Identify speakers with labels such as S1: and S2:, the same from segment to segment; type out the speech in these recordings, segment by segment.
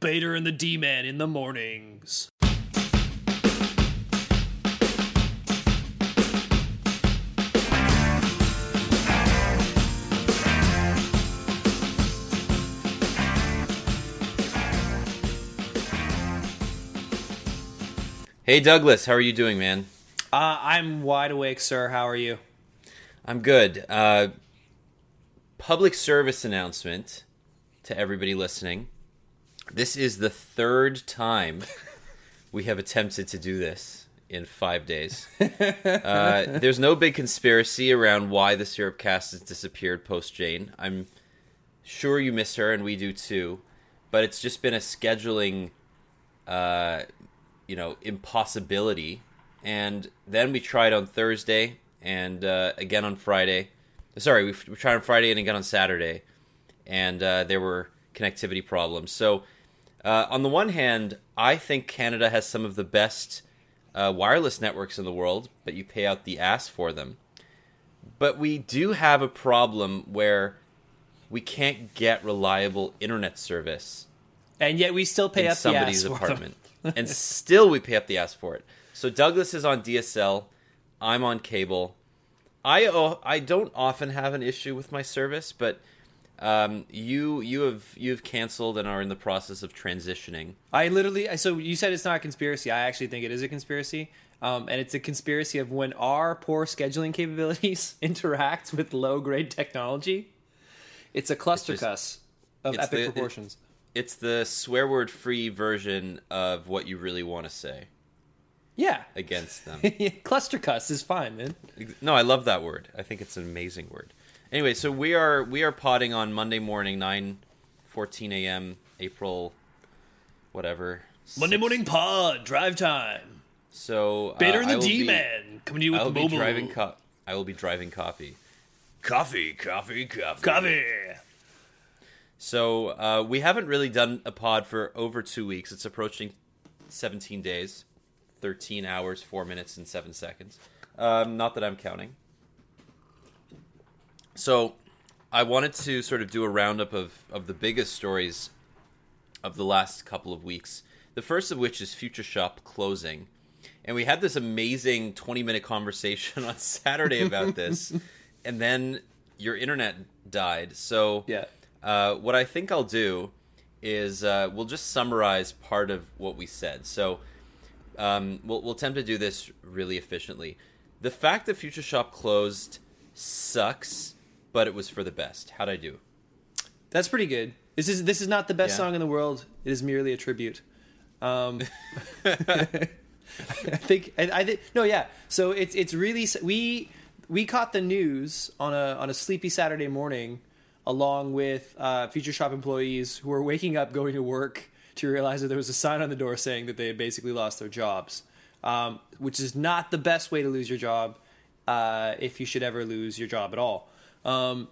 S1: Bader and the D-Man in the mornings.
S2: Hey Douglas, how are you doing, man?
S1: Uh, I'm wide awake, sir. How are you?
S2: I'm good. Uh, public service announcement to everybody listening. This is the third time we have attempted to do this in five days. Uh, there's no big conspiracy around why the syrup cast has disappeared post Jane. I'm sure you miss her, and we do too. But it's just been a scheduling uh, you know impossibility and then we tried on thursday and uh, again on friday sorry we, we, tried on friday and again on saturday and uh, there were connectivity problems so uh, on the one hand i think canada has some of the best uh, wireless networks in the world but you pay out the ass for them but we do have a problem where we can't get reliable internet service
S1: and yet we still pay
S2: in
S1: up
S2: somebody's
S1: the ass
S2: apartment and still we pay up the ass for it. So Douglas is on DSL, I'm on cable. I I don't often have an issue with my service, but um, you you have you have canceled and are in the process of transitioning.
S1: I literally so you said it's not a conspiracy. I actually think it is a conspiracy. Um, and it's a conspiracy of when our poor scheduling capabilities interact with low grade technology. It's a cluster it's just, cuss of epic the, proportions.
S2: It, it's the swear word free version of what you really want to say.
S1: Yeah.
S2: Against them.
S1: Cluster cuss is fine, man.
S2: No, I love that word. I think it's an amazing word. Anyway, so we are we are potting on Monday morning, nine fourteen a.m. April, whatever.
S1: Monday morning pod drive time.
S2: So
S1: uh, Bader and the D Man coming to you with
S2: I will
S1: mobile.
S2: Be driving co- I will be driving coffee.
S1: Coffee, coffee, coffee, coffee.
S2: So uh, we haven't really done a pod for over two weeks. It's approaching 17 days, 13 hours, 4 minutes, and 7 seconds. Um, not that I'm counting. So I wanted to sort of do a roundup of, of the biggest stories of the last couple of weeks. The first of which is Future Shop closing. And we had this amazing 20 minute conversation on Saturday about this. and then your internet died. So
S1: yeah
S2: uh, what I think I'll do is uh, we'll just summarize part of what we said. So um, we'll, we'll attempt to do this really efficiently. The fact that Future Shop closed sucks, but it was for the best. How'd I do?
S1: That's pretty good. This is this is not the best yeah. song in the world. It is merely a tribute. Um, I think I, I think no, yeah. So it's it's really we we caught the news on a on a sleepy Saturday morning along with uh, Future Shop employees who were waking up going to work to realize that there was a sign on the door saying that they had basically lost their jobs, um, which is not the best way to lose your job uh, if you should ever lose your job at all. Um,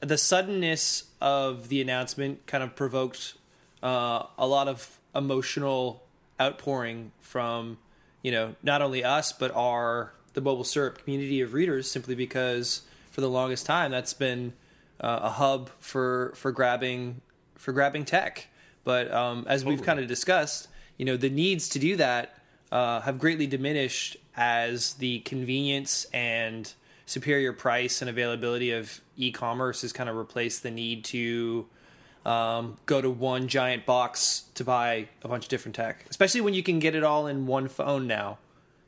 S1: the suddenness of the announcement kind of provoked uh, a lot of emotional outpouring from you know not only us but our the mobile syrup community of readers simply because for the longest time that's been uh, a hub for for grabbing for grabbing tech. But um, as totally. we've kind of discussed, you know, the needs to do that uh, have greatly diminished as the convenience and superior price and availability of e-commerce has kind of replaced the need to um, go to one giant box to buy a bunch of different tech. Especially when you can get it all in one phone now.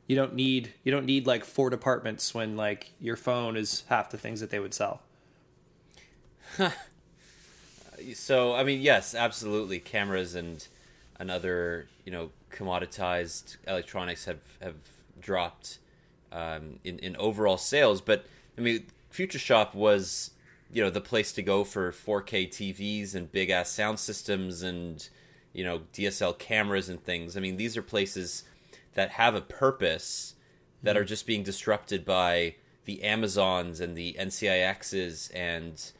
S1: You don't need you don't need like four departments when like your phone is half the things that they would sell.
S2: so I mean, yes, absolutely. Cameras and and other you know commoditized electronics have have dropped um, in in overall sales, but I mean, Future Shop was you know the place to go for 4K TVs and big ass sound systems and you know DSL cameras and things. I mean, these are places that have a purpose that mm-hmm. are just being disrupted by the Amazons and the NCIXs and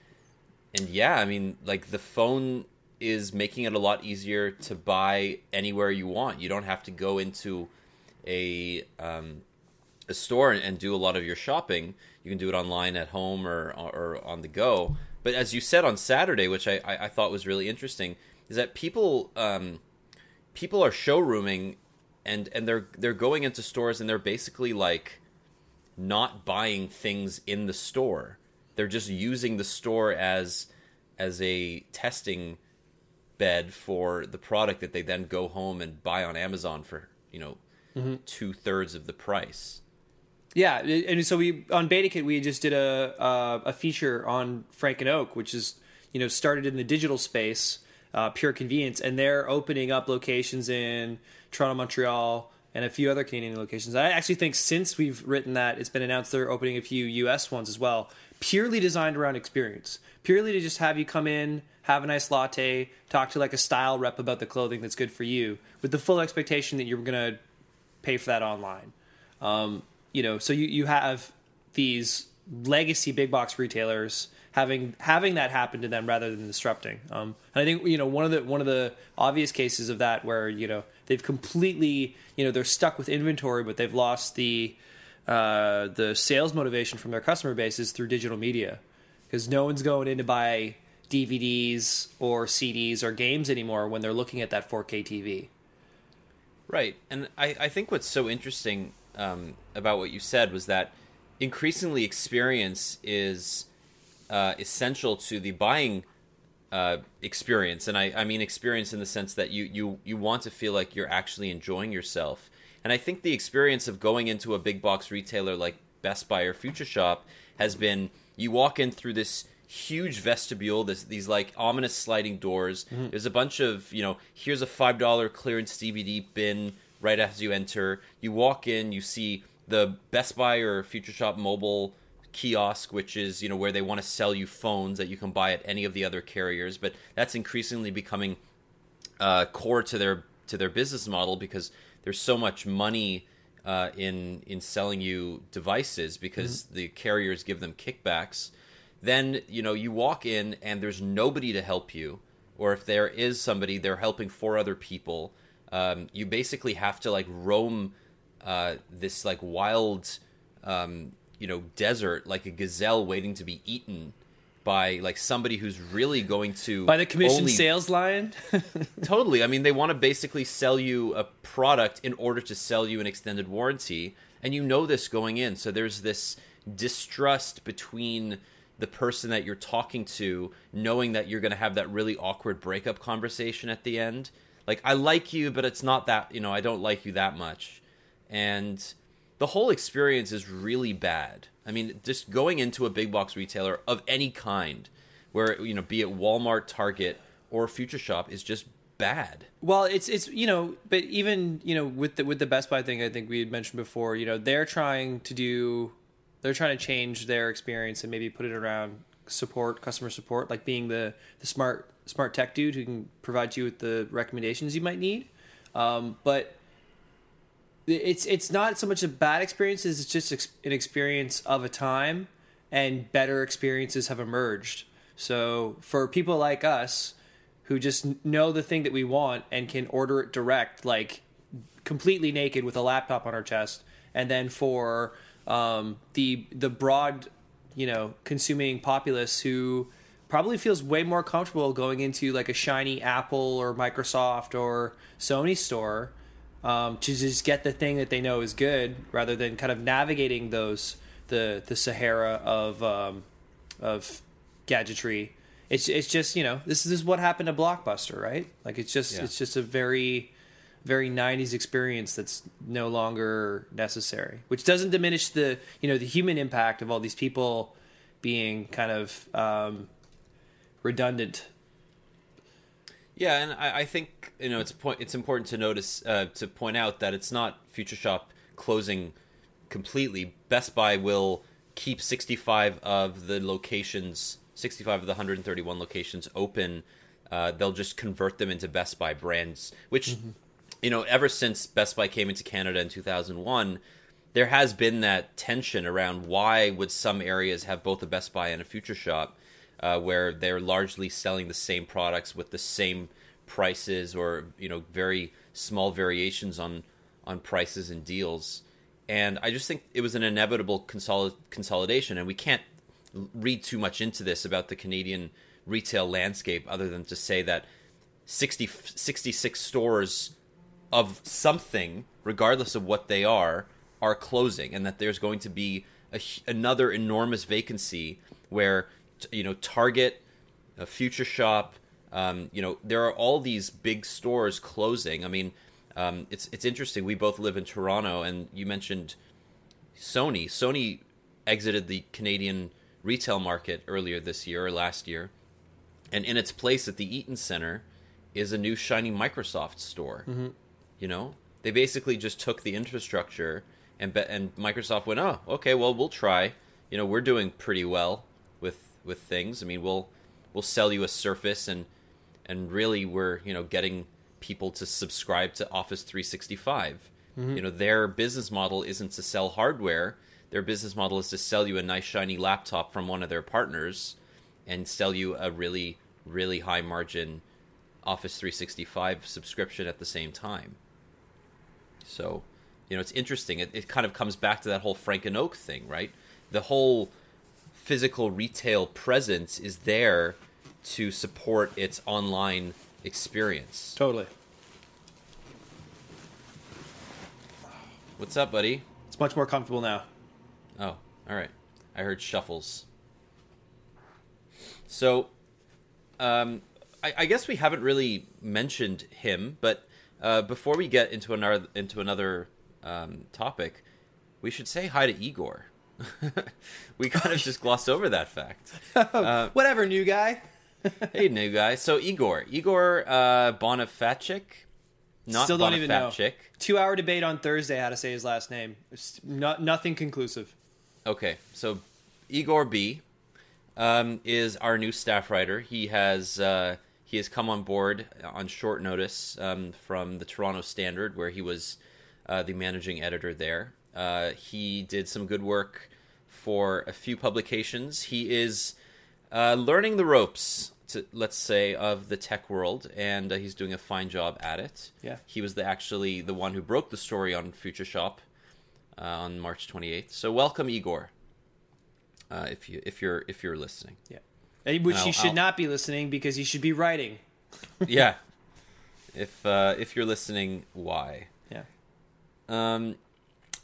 S2: and yeah, I mean, like the phone is making it a lot easier to buy anywhere you want. You don't have to go into a um, a store and do a lot of your shopping. You can do it online at home or or on the go. But as you said on Saturday, which I, I, thought was really interesting, is that people um, people are showrooming and and they're they're going into stores and they're basically like not buying things in the store. They're just using the store as as a testing bed for the product that they then go home and buy on Amazon for you know mm-hmm. two thirds of the price.
S1: Yeah, and so we on BetaKit we just did a uh, a feature on Frank and Oak, which is you know started in the digital space, uh, pure convenience, and they're opening up locations in Toronto, Montreal, and a few other Canadian locations. I actually think since we've written that, it's been announced they're opening a few U.S. ones as well, purely designed around experience, purely to just have you come in, have a nice latte, talk to like a style rep about the clothing that's good for you, with the full expectation that you're gonna pay for that online. Um, you know, so you you have these legacy big box retailers having having that happen to them rather than disrupting. Um, and I think you know one of the one of the obvious cases of that where you know they've completely you know they're stuck with inventory, but they've lost the uh, the sales motivation from their customer base is through digital media because no one's going in to buy DVDs or CDs or games anymore when they're looking at that 4K TV.
S2: Right, and I, I think what's so interesting um, about what you said was that increasingly experience is uh, essential to the buying uh, experience, and I, I mean experience in the sense that you you you want to feel like you're actually enjoying yourself. And I think the experience of going into a big box retailer like Best Buy or Future Shop has been you walk in through this huge vestibule this these like ominous sliding doors mm-hmm. there's a bunch of you know here's a five dollar clearance dvd bin right as you enter you walk in you see the best buy or future shop mobile kiosk, which is you know where they want to sell you phones that you can buy at any of the other carriers. But that's increasingly becoming uh, core to their to their business model because there's so much money uh, in in selling you devices because mm-hmm. the carriers give them kickbacks. Then you know you walk in and there's nobody to help you, or if there is somebody, they're helping four other people. Um, you basically have to like roam uh, this like wild um, you know desert like a gazelle waiting to be eaten by like somebody who's really going to
S1: by the commission only... sales line?
S2: Totally. I mean they want to basically sell you a product in order to sell you an extended warranty and you know this going in. So there's this distrust between the person that you're talking to knowing that you're going to have that really awkward breakup conversation at the end like i like you but it's not that you know i don't like you that much and the whole experience is really bad. I mean, just going into a big box retailer of any kind, where you know, be it Walmart, Target, or Future Shop, is just bad.
S1: Well, it's it's you know, but even you know with the with the Best Buy thing, I think we had mentioned before. You know, they're trying to do, they're trying to change their experience and maybe put it around support, customer support, like being the the smart smart tech dude who can provide you with the recommendations you might need. Um, but it's it's not so much a bad experience as it's just an experience of a time and better experiences have emerged so for people like us who just know the thing that we want and can order it direct like completely naked with a laptop on our chest and then for um, the the broad you know consuming populace who probably feels way more comfortable going into like a shiny apple or microsoft or sony store um, to just get the thing that they know is good rather than kind of navigating those the the Sahara of um, of gadgetry. It's it's just you know this is what happened to Blockbuster, right? Like it's just yeah. it's just a very very 90s experience that's no longer necessary which doesn't diminish the you know the human impact of all these people being kind of um, redundant
S2: yeah, and I, I, think you know it's point. It's important to notice uh, to point out that it's not Future Shop closing completely. Best Buy will keep 65 of the locations 65 of the 131 locations open, uh, they'll just convert them into Best Buy brands, which, mm-hmm. you know, ever since Best Buy came into Canada in 2001, there has been that tension around why would some areas have both a Best Buy and a Future Shop, uh, where they're largely selling the same products with the same prices or you know very small variations on on prices and deals. And I just think it was an inevitable consolid- consolidation, and we can't read too much into this about the Canadian retail landscape other than to say that 60, 66 stores of something, regardless of what they are, are closing, and that there's going to be a, another enormous vacancy where you know Target, a Future Shop, um, you know there are all these big stores closing. I mean, um, it's it's interesting. We both live in Toronto, and you mentioned Sony. Sony exited the Canadian retail market earlier this year or last year, and in its place at the Eaton Center is a new shiny Microsoft store. Mm-hmm. You know, they basically just took the infrastructure and be- and Microsoft went, oh, okay, well we'll try. You know, we're doing pretty well with with things. I mean, we'll we'll sell you a Surface and and really we're you know getting people to subscribe to Office 365. Mm-hmm. You know, their business model isn't to sell hardware. Their business model is to sell you a nice shiny laptop from one of their partners and sell you a really really high margin Office 365 subscription at the same time. So, you know, it's interesting. It, it kind of comes back to that whole Frank and Oak thing, right? The whole physical retail presence is there to support its online experience.
S1: Totally.
S2: What's up, buddy?
S1: It's much more comfortable now.
S2: Oh, all right. I heard shuffles. So, um, I, I guess we haven't really mentioned him, but uh, before we get into another into another um, topic, we should say hi to Igor. we kind of just glossed over that fact.
S1: Uh, Whatever, new guy.
S2: hey, new guy. So Igor, Igor uh, Bonifacic, not Still don't even know.
S1: Two hour debate on Thursday how to say his last name. Not, nothing conclusive.
S2: Okay, so Igor B um, is our new staff writer. He has uh, he has come on board on short notice um, from the Toronto Standard, where he was uh, the managing editor there. Uh, he did some good work for a few publications. He is uh, learning the ropes, to, let's say, of the tech world, and uh, he's doing a fine job at it.
S1: Yeah,
S2: he was the, actually the one who broke the story on Future Shop uh, on March 28th. So welcome, Igor. Uh, if you if you're if you're listening,
S1: yeah, which you should I'll, not be listening because you should be writing.
S2: yeah, if uh, if you're listening, why?
S1: Yeah.
S2: Um,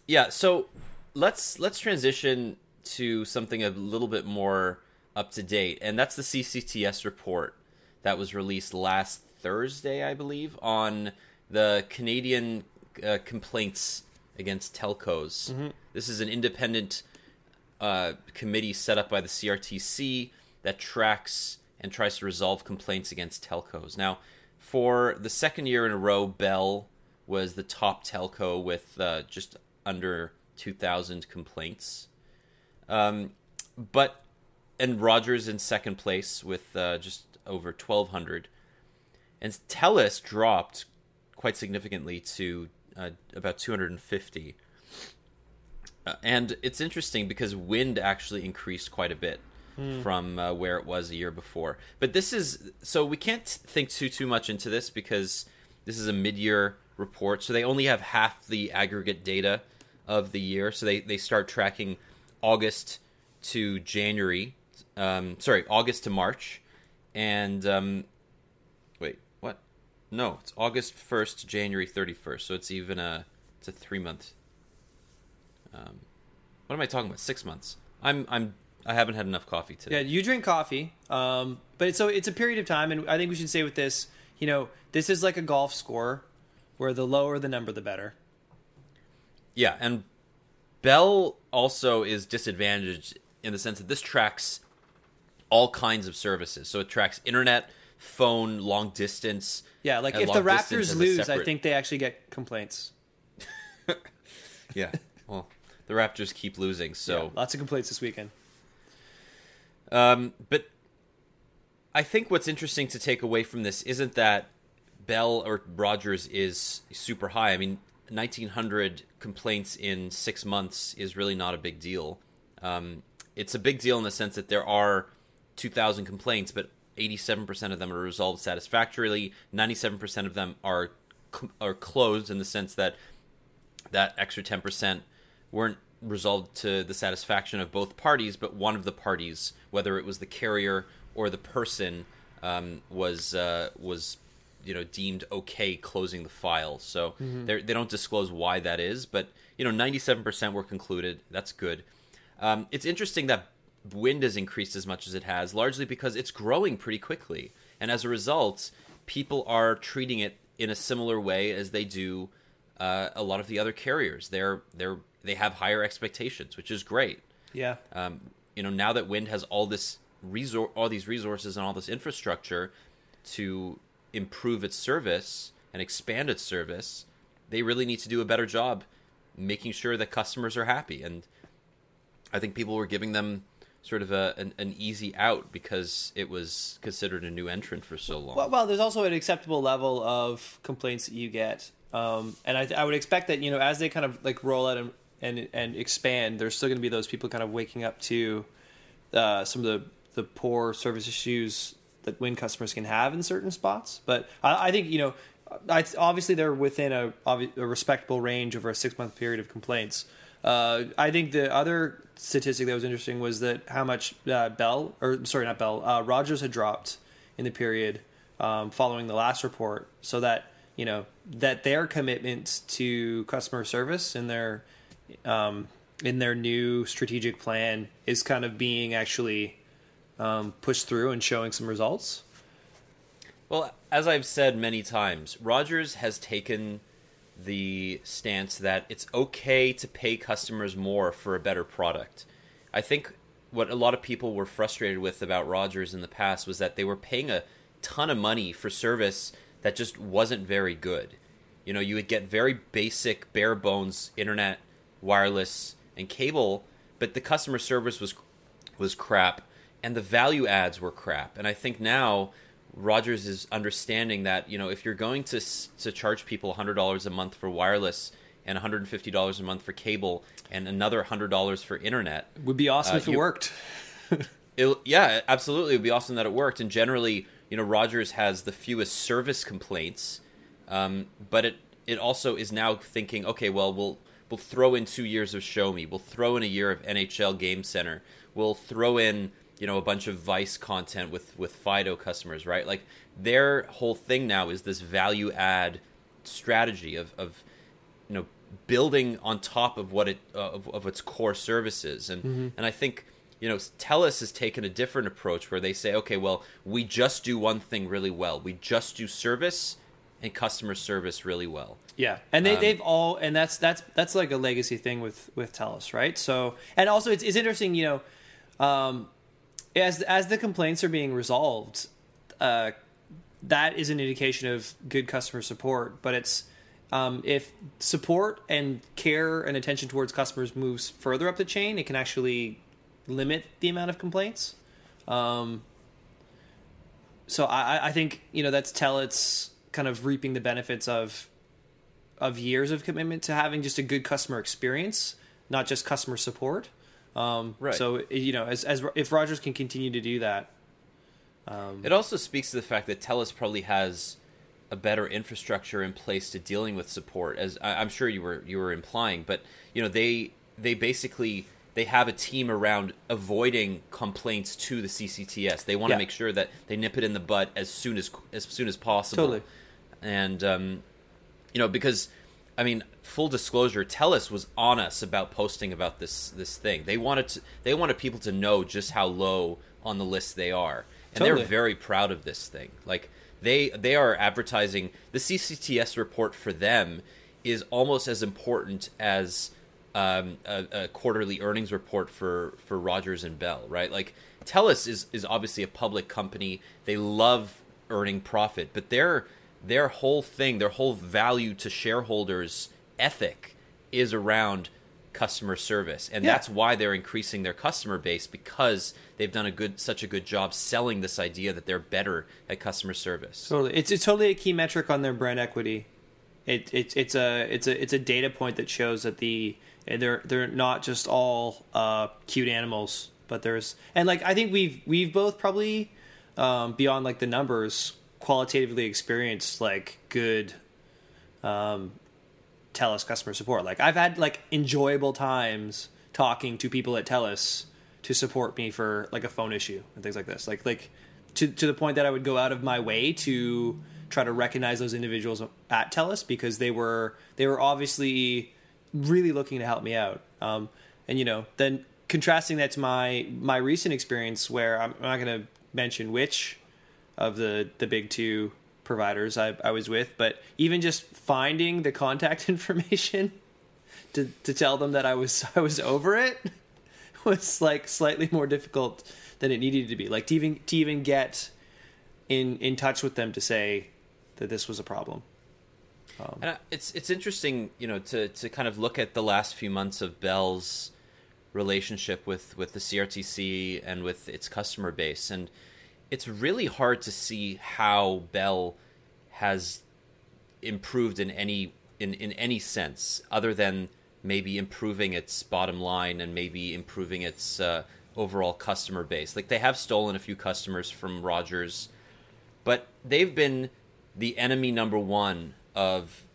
S2: yeah. So let's let's transition to something a little bit more up to date, and that's the CCTS report that was released last Thursday, I believe, on the Canadian uh, complaints against telcos. Mm-hmm. This is an independent uh, committee set up by the CRTC that tracks and tries to resolve complaints against telcos. Now, for the second year in a row, Bell was the top telco with uh, just under 2,000 complaints. Um, but and Rogers in second place with uh, just over 1,200. And TELUS dropped quite significantly to uh, about 250. Uh, and it's interesting because wind actually increased quite a bit hmm. from uh, where it was a year before. But this is so we can't think too too much into this because this is a mid-year report, so they only have half the aggregate data of the year. So they they start tracking August to January, um, sorry, August to March, and um, wait, what? No, it's August first to January thirty first. So it's even a it's a three month. Um, what am I talking about? Six months. I'm I'm I haven't had enough coffee today.
S1: Yeah, you drink coffee, um, but it's, so it's a period of time, and I think we should say with this, you know, this is like a golf score, where the lower the number, the better.
S2: Yeah, and Bell also is disadvantaged in the sense that this tracks all kinds of services. So it tracks internet, phone, long distance.
S1: Yeah, like if the Raptors lose, I think they actually get complaints.
S2: yeah. Well, the Raptors keep losing, so
S1: yeah, lots of complaints this weekend.
S2: Um, but I think what's interesting to take away from this isn't that Bell or Rogers is super high. I mean, 1900 complaints in six months is really not a big deal. Um, it's a big deal in the sense that there are 2,000 complaints, but 87% of them are resolved satisfactorily. 97% of them are are closed in the sense that that extra 10% weren't resolved to the satisfaction of both parties, but one of the parties, whether it was the carrier or the person, um, was uh, was you know deemed okay closing the file. So mm-hmm. they don't disclose why that is, but you know 97% were concluded. That's good. Um, it's interesting that wind has increased as much as it has, largely because it's growing pretty quickly, and as a result, people are treating it in a similar way as they do uh, a lot of the other carriers. They're they're they have higher expectations, which is great.
S1: Yeah.
S2: Um, you know, now that wind has all this resor- all these resources and all this infrastructure to improve its service and expand its service, they really need to do a better job making sure that customers are happy. And I think people were giving them sort of a an, an, easy out because it was considered a new entrant for so long.
S1: Well, well there's also an acceptable level of complaints that you get, um, and I, I, would expect that you know as they kind of like roll out and and, and expand, there's still going to be those people kind of waking up to uh, some of the the poor service issues that Wind customers can have in certain spots. But I, I think you know. I, obviously, they're within a, a respectable range over a six month period of complaints. Uh, I think the other statistic that was interesting was that how much uh, Bell, or sorry, not Bell, uh, Rogers had dropped in the period um, following the last report, so that you know that their commitment to customer service in their um, in their new strategic plan is kind of being actually um, pushed through and showing some results.
S2: Well, as I've said many times, Rogers has taken the stance that it's okay to pay customers more for a better product. I think what a lot of people were frustrated with about Rogers in the past was that they were paying a ton of money for service that just wasn't very good. You know, you would get very basic, bare bones internet, wireless, and cable, but the customer service was was crap and the value adds were crap. And I think now Rogers is understanding that you know if you're going to to charge people hundred dollars a month for wireless and one hundred and fifty dollars a month for cable and another hundred dollars for internet,
S1: it would be awesome uh, if it you, worked.
S2: it, yeah, absolutely, it would be awesome that it worked. And generally, you know, Rogers has the fewest service complaints, um, but it it also is now thinking, okay, well, we'll we'll throw in two years of Shomi, we'll throw in a year of NHL Game Center, we'll throw in you know a bunch of Vice content with with Fido customers, right? Like their whole thing now is this value add strategy of of you know building on top of what it uh, of, of, its core services, and mm-hmm. and I think you know Telus has taken a different approach where they say, okay, well we just do one thing really well, we just do service and customer service really well.
S1: Yeah, and they, um, they've all, and that's that's that's like a legacy thing with with Telus, right? So, and also it's, it's interesting, you know, um, as as the complaints are being resolved, uh, that is an indication of good customer support. But it's um, if support and care and attention towards customers moves further up the chain, it can actually limit the amount of complaints. Um, so I, I think you know that's Telus kind of reaping the benefits of of years of commitment to having just a good customer experience, not just customer support. Um, right. So you know, as, as if Rogers can continue to do that,
S2: um, it also speaks to the fact that Telus probably has a better infrastructure in place to dealing with support. As I, am sure you were you were implying, but you know they they basically they have a team around avoiding complaints to the CCTS. They want to yeah. make sure that they nip it in the butt as soon as as soon as possible.
S1: Totally.
S2: And um, you know because I mean, full disclosure, Telus was on us about posting about this this thing. They wanted to, they wanted people to know just how low on the list they are, and totally. they're very proud of this thing. Like they they are advertising the CCTS report for them is almost as important as um, a, a, quarterly earnings report for for Rogers and Bell, right? Like Telus is is obviously a public company. They love earning profit, but they're their whole thing, their whole value to shareholders ethic is around customer service, and
S1: Yeah.
S2: that's why they're increasing their customer base because they've done a good such a good job selling this idea that they're better at customer service.
S1: Totally, it's it's totally a key metric on their brand equity. It, it it's a it's a it's a data point that shows that the they're they're not just all uh, cute animals, but there's and like I think we've we've both probably um, beyond like the numbers qualitatively experienced like good um, Telus customer support. Like I've had like enjoyable times talking to people at Telus to support me for like a phone issue and things like this. Like like to to the point that I would go out of my way to try to recognize those individuals at Telus because they were they were obviously really looking to help me out. Um, and you know, then contrasting that to my my recent experience where I'm, I'm not going to mention which of the the big two providers I, I was with, but even just finding the contact information to to tell them that I was I was over it was like slightly more difficult than it needed to be. Like to even to even get in in touch with them to say that this was a problem.
S2: And uh, it's it's interesting, you know, to to kind of look at the last few months of Bell's relationship with with the CRTC and with its customer base, and it's really hard to see how Bell has improved in any in in any sense other than maybe improving its bottom line and maybe improving its uh, overall customer base. Like they have stolen a few customers from Rogers, but they've been the enemy number one of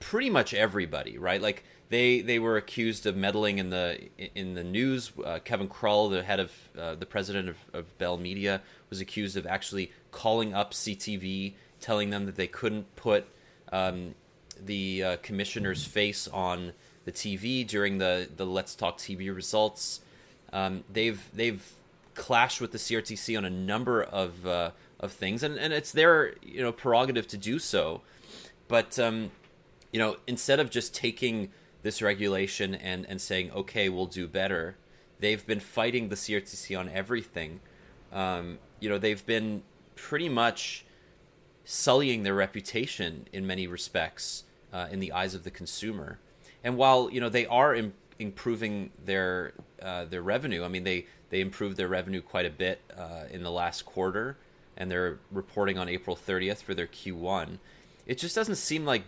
S2: pretty much everybody, right? Like they they were accused of meddling in the in the news. Uh, Kevin Crull, the head of uh, the president of, of Bell Media, was accused of actually calling up CTV, telling them that they couldn't put um, the uh, commissioner's face on the TV during the the Let's Talk TV results. Um, they've they've clashed with the CRTC on a number of uh, of things, and, and it's their you know prerogative to do so. But um, you know, instead of just taking this regulation and, and saying, okay, we'll do better, they've been fighting the CRTC on everything. Um, you know, they've been pretty much sullying their reputation in many respects uh, in the eyes of the consumer. And while you know they are Im- improving their uh, their revenue, I mean they they improved their revenue quite a bit uh, in the last quarter, and they're reporting on April 30th for their Q1. It just doesn't seem like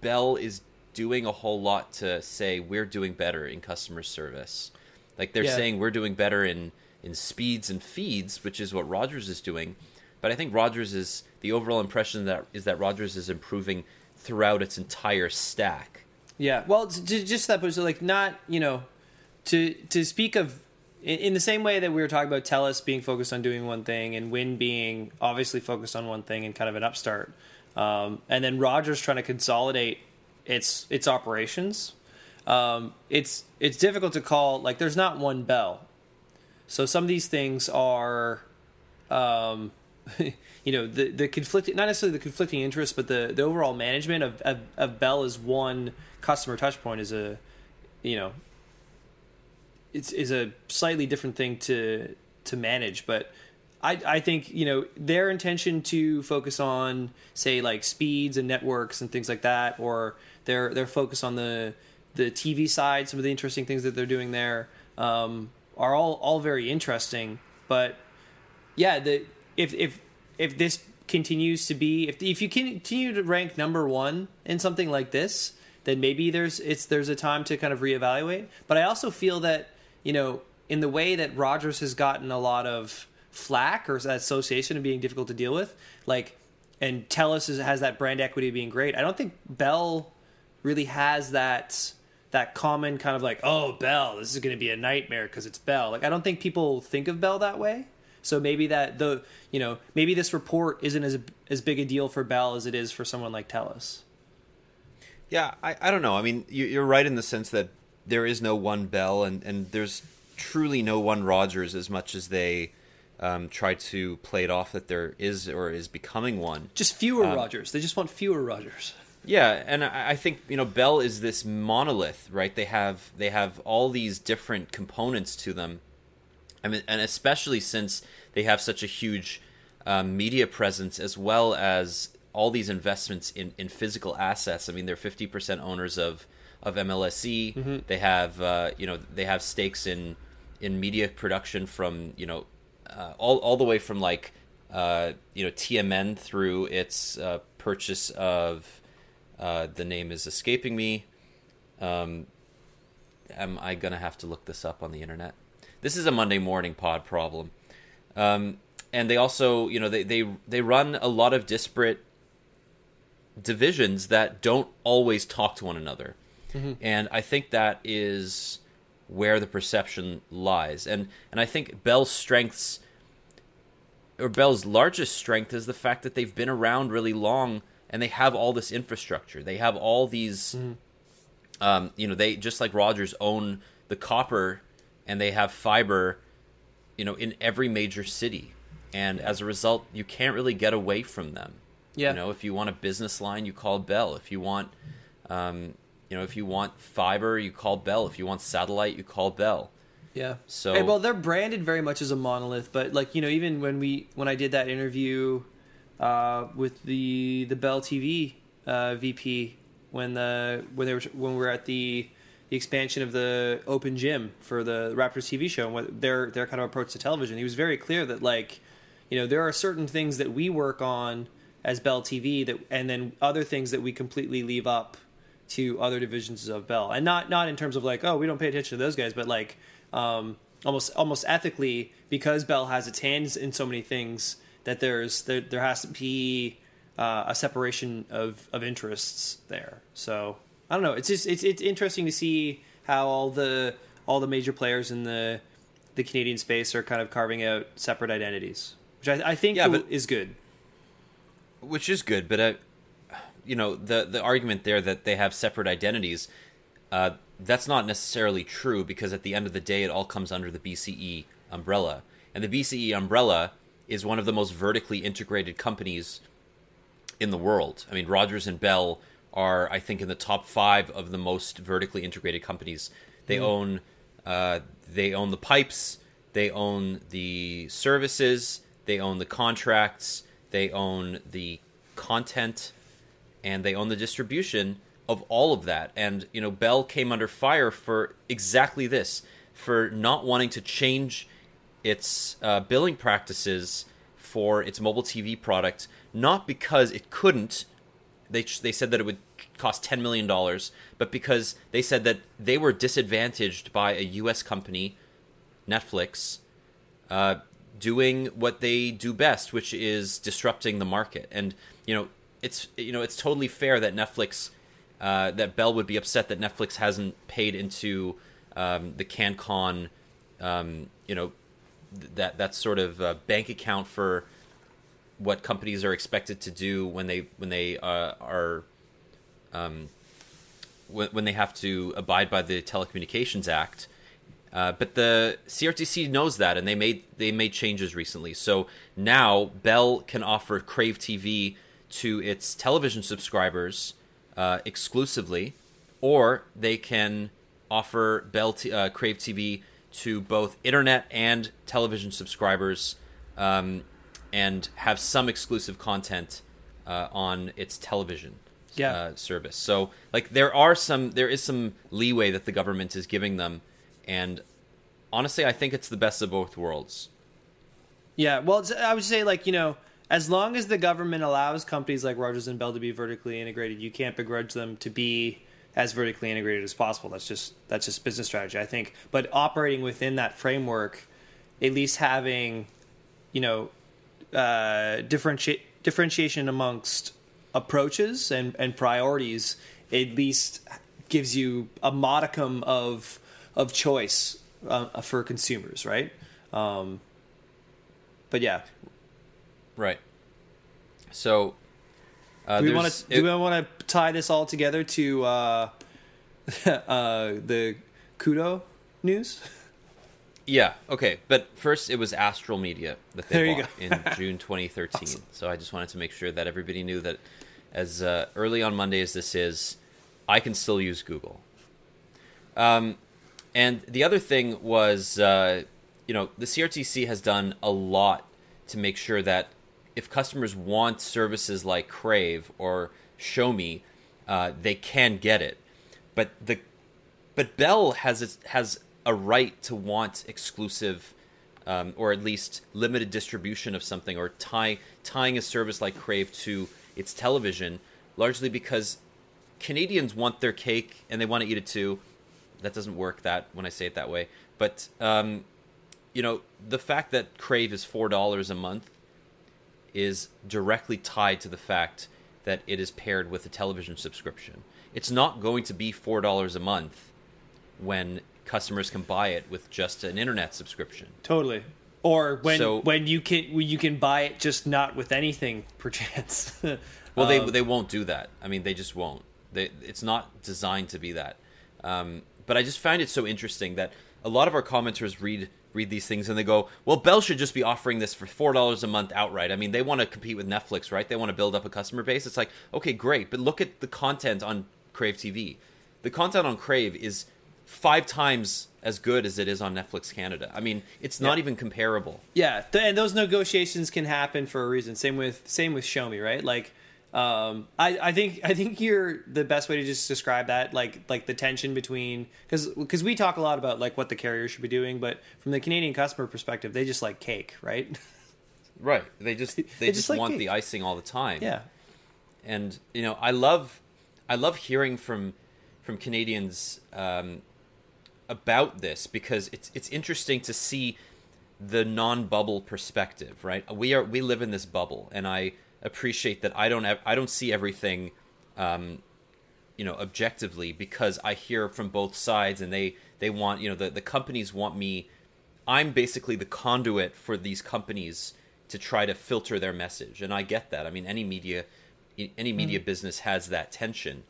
S2: Bell is doing a whole lot to say we're doing better in customer service. Like they're
S1: Yeah.
S2: saying we're doing better in in speeds and feeds, which is what Rogers is doing. But I think Rogers is the overall impression that is that Rogers is improving throughout its entire stack.
S1: Yeah, well, t- t- just that, but so like not you know, to to speak of in, in the same way that we were talking about Telus being focused on doing one thing and Wind being obviously focused on one thing and kind of an upstart, um, and then Rogers trying to consolidate its its operations. Um, it's it's difficult to call like there's not one bell, so some of these things are um, you know the the conflicting not necessarily the conflicting interests, but the the overall management of of, of Bell as one customer touch point is a you know it's is a slightly different thing to to manage, but. I, I think you know their intention to focus on say like speeds and networks and things like that, or their their focus on the the TV side, some of the interesting things that they're doing there um, are all all very interesting. But yeah, the if if if this continues to be if if you continue to rank number one in something like this, then maybe there's it's there's a time to kind of reevaluate. But I also feel that you know in the way that Rogers has gotten a lot of flack or association of being difficult to deal with, like and Telus has that brand equity being great. I don't think Bell really has that that common kind of like oh Bell, this is going to be a nightmare because it's Bell. Like I don't think people think of Bell that way. So maybe that the you know maybe this report isn't as as big a deal for Bell as it is for someone like Telus.
S2: Yeah, I, I don't know. I mean, you, you're right in the sense that there is no one Bell, and, and there's truly no one Rogers as much as they um, try to play it off that there is or is becoming one.
S1: Just fewer Rogers. They just want fewer Rogers.
S2: Yeah, and I think you know Bell is this monolith, right? They have they have all these different components to them. I mean, and especially since they have such a huge um, media presence, as well as all these investments in, in physical assets. I mean, they're fifty percent owners of of MLSE. Mm-hmm. They have uh, you know they have stakes in in media production from you know uh, all all the way from like uh, you know TMN through its uh, purchase of uh, the name is escaping me. Um, am I gonna have to look this up on the internet? This is a Monday morning pod problem. Um, and they also, you know, they, they they run a lot of disparate divisions that don't always talk to one another. Mm-hmm. And I think that is where the perception lies. And and I think Bell's strengths or Bell's largest strength is the fact that they've been around really long and they have all this infrastructure. They have all these mm. um, you know, they just like Rogers own the copper and they have fiber, you know, in every major city. And as a result, you can't really get away from them. Yeah. You know, if you want a business line, you call Bell. If you want, um, you know, if you want fiber, you call Bell. If you want satellite, you call Bell.
S1: Yeah. So hey, well, they're branded very much as a monolith, but like you know, even when we when I did that interview uh, with the the Bell TV uh, VP when the when they were when we were at the the expansion of the open gym for the Raptors TV show and what their their kind of approach to television, he was very clear that like you know there are certain things that we work on as Bell TV that, and then other things that we completely leave up to other divisions of Bell, and not not in terms of like oh we don't pay attention to those guys, but like um, almost almost ethically because Bell has its hands in so many things that there's there, there has to be uh, a separation of of interests there. So I don't know. It's just it's it's interesting to see how all the all the major players in the the Canadian space are kind of carving out separate identities, which I, I think yeah, but, is good
S2: which is good. But I, you know, the the argument there that they have separate identities, uh, that's not necessarily true because at the end of the day, it all comes under the BCE umbrella, and the BCE umbrella is one of the most vertically integrated companies in the world. I mean, Rogers and Bell are, I think, in the top five of the most vertically integrated companies. They mm. own uh, they own the pipes, they own the services, they own the contracts, they own the content, and they own the distribution of all of that. And you know, Bell came under fire for exactly this, for not wanting to change its uh, billing practices for its mobile TV product, not because it couldn't. They they said that it would cost ten million dollars, but because they said that they were disadvantaged by a U.S. company, Netflix, uh, doing what they do best, which is disrupting the market. And you know, it's you know, it's totally fair that Netflix, uh, that Bell would be upset that Netflix hasn't paid into um, the CanCon, um, you know, that that sort of uh, bank account for what companies are expected to do when they when they uh, are um, when, when they have to abide by the Telecommunications Act uh, but the CRTC knows that, and they made they made changes recently. So now Bell can offer Crave TV to its television subscribers uh, exclusively, or they can offer Bell t- uh, Crave TV to both internet and television subscribers, um, and have some exclusive content uh, on its television. Yeah. Uh, service. So, like, there are some, there is some leeway that the government is giving them and honestly, I think it's the best of both worlds.
S1: Yeah, well, I would say like you know, as long as the government allows companies like Rogers and Bell to be vertically integrated, you can't begrudge them to be as vertically integrated as possible. That's just that's just business strategy, I think. But operating within that framework, at least having, you know, uh, differentiate differentiation amongst approaches and and priorities, at least gives you a modicum of of choice uh, for consumers, right? Um, but yeah,
S2: right. So,
S1: uh, do we want to do we want to tie this all together to uh, uh, the Koodo news?
S2: Yeah. Okay. But first, it was Astral Media that they bought in June 2013. Awesome. So I just wanted to make sure that everybody knew that, as uh, early on Monday as this is, I can still use Google. Um, and the other thing was, uh, you know, the CRTC has done a lot to make sure that if customers want services like Crave or Shomi, uh, they can get it. but the but Bell has its, has a right to want exclusive um, or at least limited distribution of something or tie tying a service like Crave to its television, largely because Canadians want their cake and they want to eat it too. That doesn't work that when I say it that way, but um, you know the fact that Crave is four dollars a month is directly tied to the fact that it is paired with a television subscription. It's not going to be four dollars a month when customers can buy it with just an internet subscription.
S1: Totally. Or when
S2: So-
S1: when you can when you can buy it just not with anything perchance.
S2: Well, they
S1: Um,
S2: they won't do that. I mean, they just won't. They, it's not designed to be that. Um, but I just find it so interesting that a lot of our commenters read read these things and they go, "Well, Bell should just be offering this for four dollars a month outright." I mean, they want to compete with Netflix, right? They want to build up a customer base. It's like, okay, great, but look at the content on Crave TV. The content on Crave is five times as good as it is on Netflix Canada. I mean, it's not
S1: Yeah.
S2: even comparable.
S1: Yeah, and those negotiations can happen for a reason. Same with same with Shomi, right? Like, um, I, I think I think you're the best way to just describe that, like like the tension between because because we talk a lot about like what the carrier should be doing, but from the Canadian customer perspective, they just like cake, right?
S2: Right. They just they,
S1: They
S2: just,
S1: just like
S2: want
S1: cake.
S2: the icing all the time.
S1: yeah,
S2: and you know i love i love hearing from from canadians um, about this because it's it's interesting to see the non-bubble perspective right we are we live in this bubble and i appreciate that i don't have, i don't see everything um, you know objectively because i hear from both sides and they they want you know the, the companies want me i'm basically the conduit for these companies to try to filter their message. And i get that. I mean any media any media business has that tension.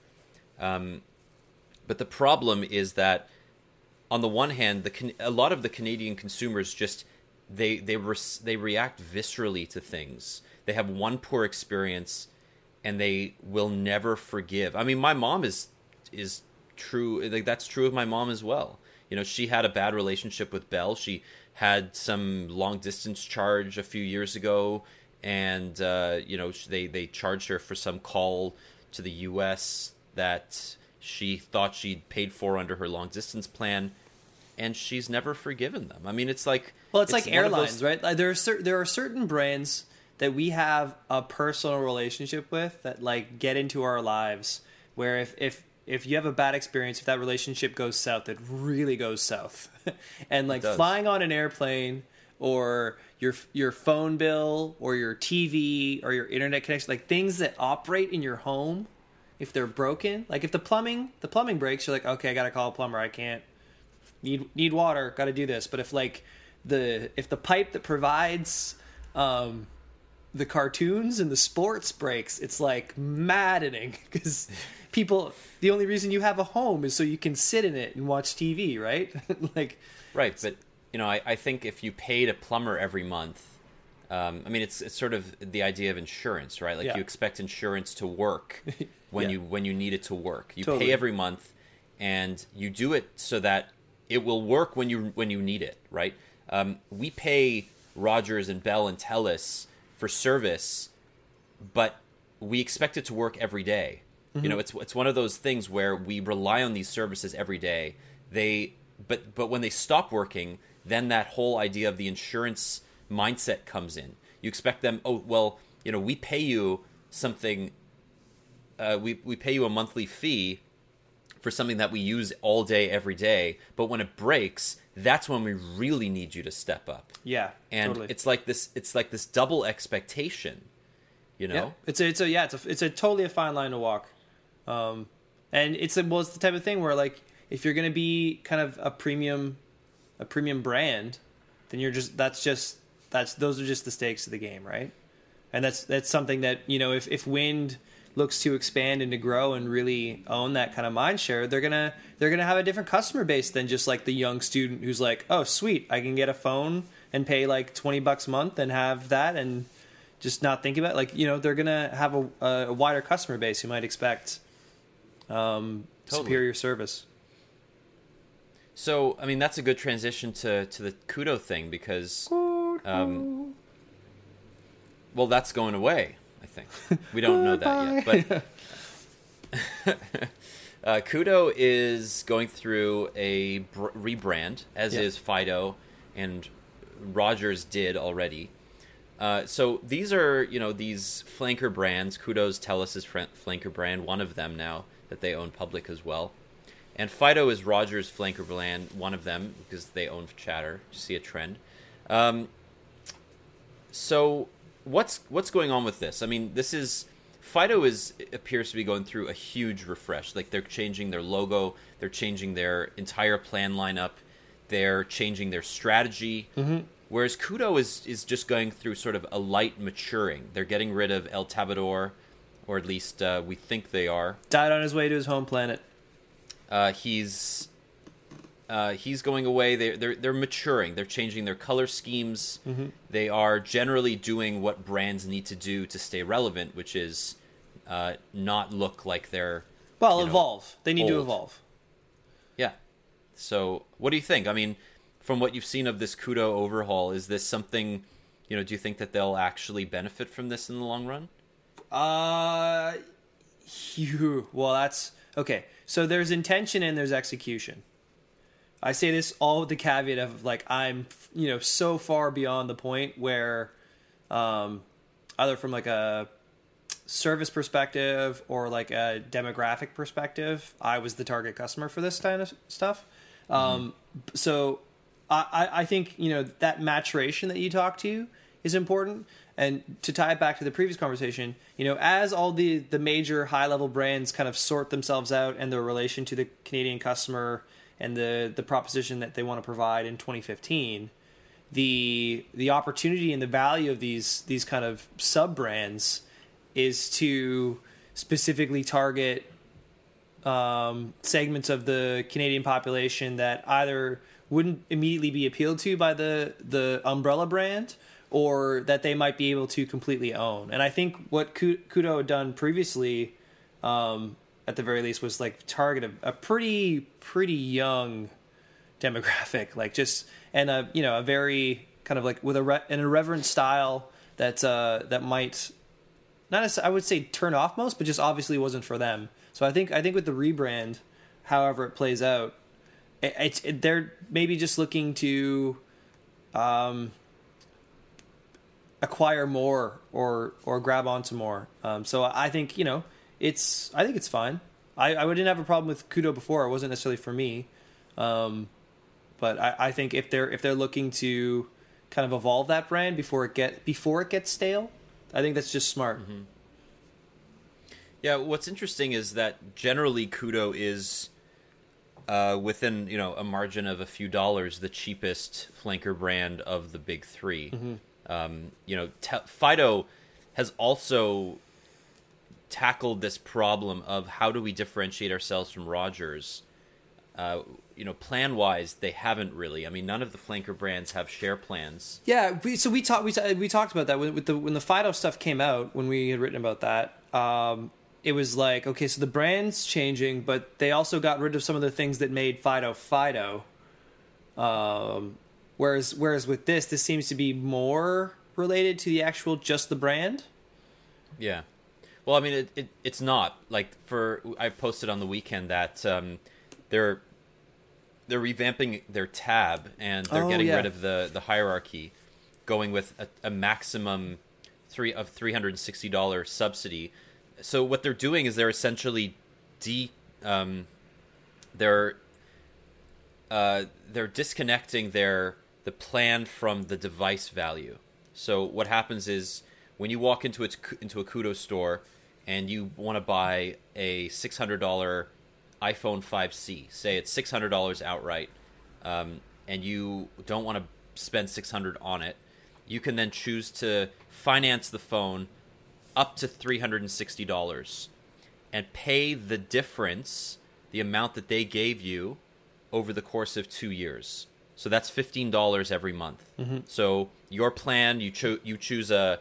S2: Um, but the problem is that on the one hand the a lot of the canadian consumers just they they res- they react viscerally to things they have one poor experience and they will never forgive. I mean, my mom is is true. Like that's true of my mom as well. You know, she had a bad relationship with Bell. She had some long distance charge a few years ago, and uh, you know they they charged her for some call to the U.S. that she thought she'd paid for under her long distance plan, and she's never forgiven them. I mean, it's like
S1: Well, it's, like airlines,
S2: those-
S1: right? There are cer- there are certain brands that we have a personal relationship with that like get into our lives. Where if if if you have a bad experience, if that relationship goes south, it really goes south. and like flying on an airplane or your your phone bill or your TV or your internet connection, like things that operate in your home, if they're broken, like if the plumbing the plumbing breaks, you're like, okay, I gotta call a plumber. I can't need need water got to do this but if like the if the pipe that provides um the cartoons and the sports breaks it's like maddening because people the only reason you have a home is so you can sit in it and watch tv right like
S2: Right, but you know, I, I think if you paid a plumber every month, um, I mean, it's it's sort of the idea of insurance, right? Like
S1: Yeah.
S2: you expect insurance to work when
S1: Yeah.
S2: you when you need it to work. You
S1: Totally.
S2: pay every month, and you do it so that it will work when you when you need it, right? Um, we pay Rogers and Bell and Telus for service, but we expect it to work every day. You know, it's it's one of those things where we rely on these services every day. They but but when they stop working, then that whole idea of the insurance mindset comes in. You expect them, oh well, you know, we pay you something uh, we we pay you a monthly fee for something that we use all day every day, but when it breaks, that's when we really need you to step up.
S1: Yeah
S2: and
S1: totally.
S2: it's like this it's like this double expectation you know?
S1: Yeah, it's a, it's a yeah, it's a, it's a totally a fine line to walk, um, and it's a, well, it's the type of thing where like if you're gonna be kind of a premium, a premium brand, then you're just that's just that's those are just the stakes of the game, right? And that's that's something that you know if if Wind looks to expand and to grow and really own that kind of mind share, they're gonna they're gonna have a different customer base than just like the young student who's like, oh sweet, I can get a phone and pay like twenty bucks a month and have that and just not think about it. like you know they're gonna have a, a wider customer base who might expect um,
S2: Totally.
S1: superior service.
S2: so i mean that's a good transition to to the Koodo thing because um well that's going away think we don't know that yet but Uh, Koodo is going through a br- rebrand, as
S1: Yeah.
S2: is Fido, and Rogers did already. Uh, so these are, you know, these flanker brands. Koodo's Telus' fr- flanker brand, one of them now that they own public as well. And Fido is Rogers' flanker brand, one of them because they own Chatr. You see a trend. Um, so what's what's going on with this? I mean, this is Fido is appears to be going through a huge refresh. Like they're changing their logo, they're changing their entire plan lineup, they're changing their strategy. Whereas Koodo is is just going through sort of a light maturing. They're getting rid of El Tabador, or at least uh, we think they are.
S1: Died on his way to his home planet.
S2: Uh, he's uh, he's going away. They, they're they're maturing. They're changing their color schemes. They are generally doing what brands need to do to stay relevant, which is uh, not look like they're
S1: Well,
S2: you know,
S1: evolve. They need to evolve.
S2: yeah. So, what do you think? I mean, from what you've seen of this Koodo overhaul, is this something? You know, do you think that they'll actually benefit from this in the long run?
S1: Uh, phew. well, that's okay. So there's intention and there's execution. I say this all with the caveat of like I'm, you know, so far beyond the point where, um, either from like a service perspective or like a demographic perspective, I was the target customer for this kind of stuff. Um, so I, I- I think you know that maturation that you talk to is important. And to tie it back to the previous conversation, you know, as all the the major high level brands kind of sort themselves out and their relation to the Canadian customer and the the proposition that they want to provide in 2015, the the opportunity and the value of these these kind of sub brands is to specifically target um, segments of the Canadian population that either wouldn't immediately be appealed to by the the umbrella brand or that they might be able to completely own. And I think what Koodo had done previously, um, at the very least, was like target a, a pretty pretty young demographic, like just and a you know a very kind of like with a re- an irreverent style that uh, that might not as I would say turn off most, but just obviously wasn't for them. So I think I think with the rebrand, however it plays out, it, it's it, they're maybe just looking to um, acquire more or or grab onto more. Um, so I think you know it's I think it's fine. I, I didn't have a problem with Koodo before. It wasn't necessarily for me, um, but I, I think if they're if they're looking to kind of evolve that brand before it get before it gets stale, I think that's just smart.
S2: Yeah, what's interesting is that generally Koodo is uh, within you know a margin of a few dollars the cheapest flanker brand of the big 3 Um, you know, Te- Fido has also tackled this problem of how do we differentiate ourselves from Rogers. Uh, you know, plan wise, they haven't really. I mean, none of the flanker brands have share plans.
S1: Yeah, we, so we talked we, ta- we talked about that with, with the when the Fido stuff came out when we had written about that. Um, it was like okay, so the brand's changing, but they also got rid of some of the things that made Fido Fido. Um, whereas whereas with this, this seems to be more related to the actual just the brand.
S2: Yeah. Well, I mean, it, it it's not like for I posted on the weekend that um, they're they're revamping their tab and they're
S1: Oh,
S2: getting
S1: yeah.
S2: rid of the the hierarchy, going with a, a maximum three of three hundred and sixty dollars subsidy. So what they're doing is they're essentially de um, they're uh, they're disconnecting their the plan from the device value. So what happens is when you walk into its into a Koodo store and you want to buy a six hundred dollar iPhone 5C, say it's six hundred dollars outright, um, and you don't want to spend six hundred on it, you can then choose to finance the phone up to three hundred and sixty dollars and pay the difference, the amount that they gave you over the course of two years. So that's fifteen dollars every month. So your plan, you cho- you choose a,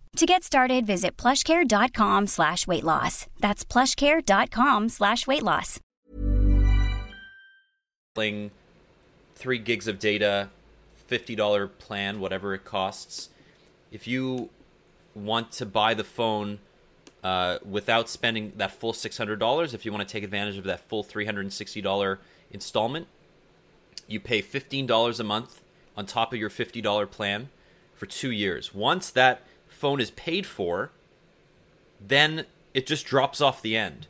S3: To get started, visit plushcare.com slash weight loss. That's plushcare.com slash weight loss.
S2: Three gigs of data, $50 plan, whatever it costs. If you want to buy the phone uh, without spending that full $600, if you want to take advantage of that full $360 installment, you pay $15 a month on top of your $50 plan for two years. Once that phone is paid for, then it just drops off the end.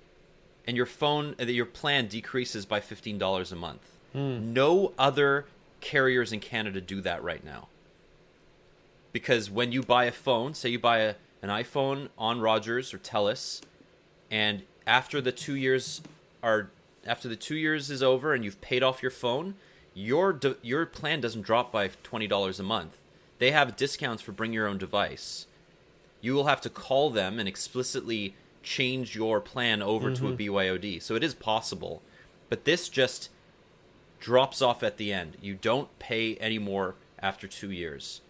S2: And your phone, uh, your plan decreases by $15 a month. No other carriers in Canada do that right now. Because when you buy a phone, say you buy a, an iPhone on Rogers or Telus, and after the two years are after the two years is over and you've paid off your phone, your de- your plan doesn't drop by twenty dollars a month. They have discounts for bring your own device. You will have to call them and explicitly change your plan over to a BYOD. So it is possible, but this just drops off at the end. You don't pay anymore after two years.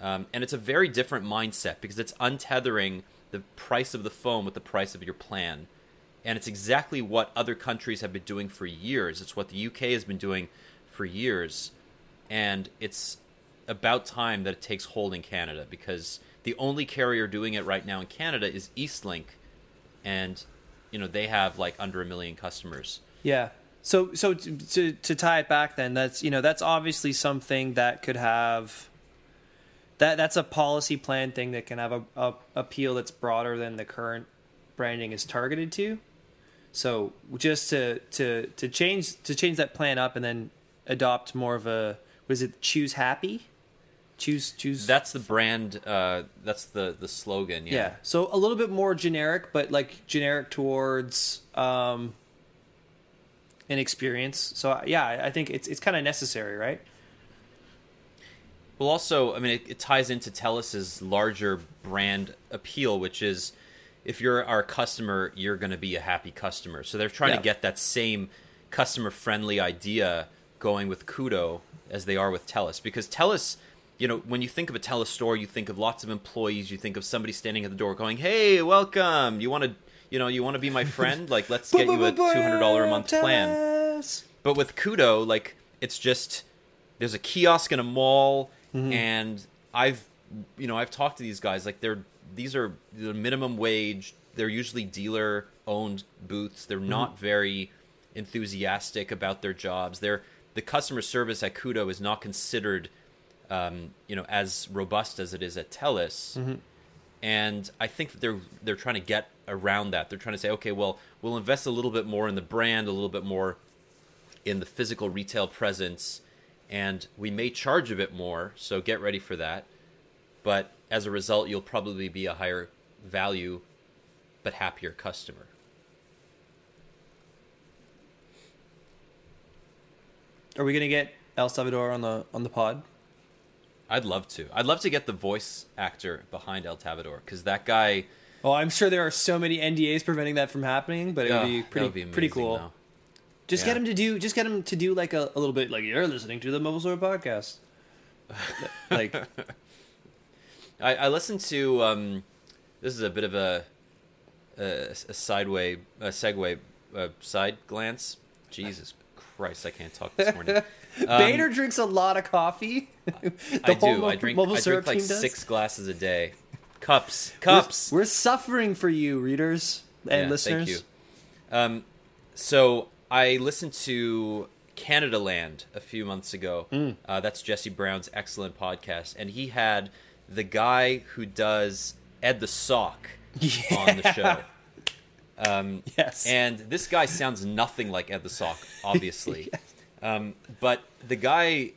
S2: Um, and it's a very different mindset because it's untethering the price of the phone with the price of your plan. And it's exactly what other countries have been doing for years. It's what the UK has been doing for years. And it's about time that it takes hold in Canada because the only carrier doing it right now in Canada is Eastlink. And, you know, they have like under a million customers.
S1: Yeah. So so to, to to tie it back then that's you know that's obviously something that could have that that's a policy plan thing that can have a, a appeal that's broader than the current branding is targeted to. So just to to to change to change that plan up and then adopt more of a what is it choose happy choose choose
S2: That's the brand. Uh, that's the the slogan. Yeah.
S1: yeah. So a little bit more generic, but like generic towards um, an experience. So yeah, I I think it's it's kind of necessary, right?
S2: Well, also, I mean, it, it ties into Telus's larger brand appeal, which is if you're our customer, you're going to be a happy customer. So they're trying
S1: Yeah.
S2: to get that same customer friendly idea going with Koodo as they are with Telus. Because Telus, you know, when you think of a Telus store, you think of lots of employees. You think of somebody standing at the door going, "Hey, welcome. You want to, you know, you want to be my friend? Like, let's get you a two hundred dollar a month plan." But with Koodo, like it's just there's a kiosk in a mall, and I've you know I've talked to these guys like they're these are the minimum wage. They're usually dealer owned booths. They're not very enthusiastic about their jobs. They're the customer service at Koodo is not considered um, you know as robust as it is at Telus and I think that they're they're trying to get around that. They're trying to say, okay, well, we'll invest a little bit more in the brand, a little bit more in the physical retail presence, and we may charge a bit more. So get ready for that. But as a result, you'll probably be a higher value, but happier customer.
S1: Are we gonna get El Tabador on the on the pod?
S2: I'd love to. I'd love to get the voice actor behind El Tabador because that guy.
S1: Oh, I'm sure there are so many NDAs preventing that from happening, but it would
S2: Ugh,
S1: be pretty
S2: would be
S1: pretty cool.
S2: though.
S1: Just
S2: Yeah.
S1: get him to do just get him to do like a, a little bit like you're listening to the Mobile Store podcast. like
S2: I, I listened to. Um, this is a bit of a a, a sideway, a segue, a side glance. Jesus Christ, I can't talk this morning.
S1: Bader drinks a lot of coffee.
S2: I do.
S1: Mo-
S2: I drink. I drink like
S1: does.
S2: six glasses a day. Cups,
S1: We're-
S2: cups.
S1: We're, suffering for you, readers and
S2: Yeah,
S1: listeners.
S2: Thank you. Um, so I listened to Canadaland a few months ago.
S1: Mm.
S2: Uh, that's Jesse Brown's excellent podcast, and he had the guy who does Ed the Sock on the show. Um,
S1: Yes.
S2: and this guy sounds nothing like Ed the Sock, obviously. um, but the guy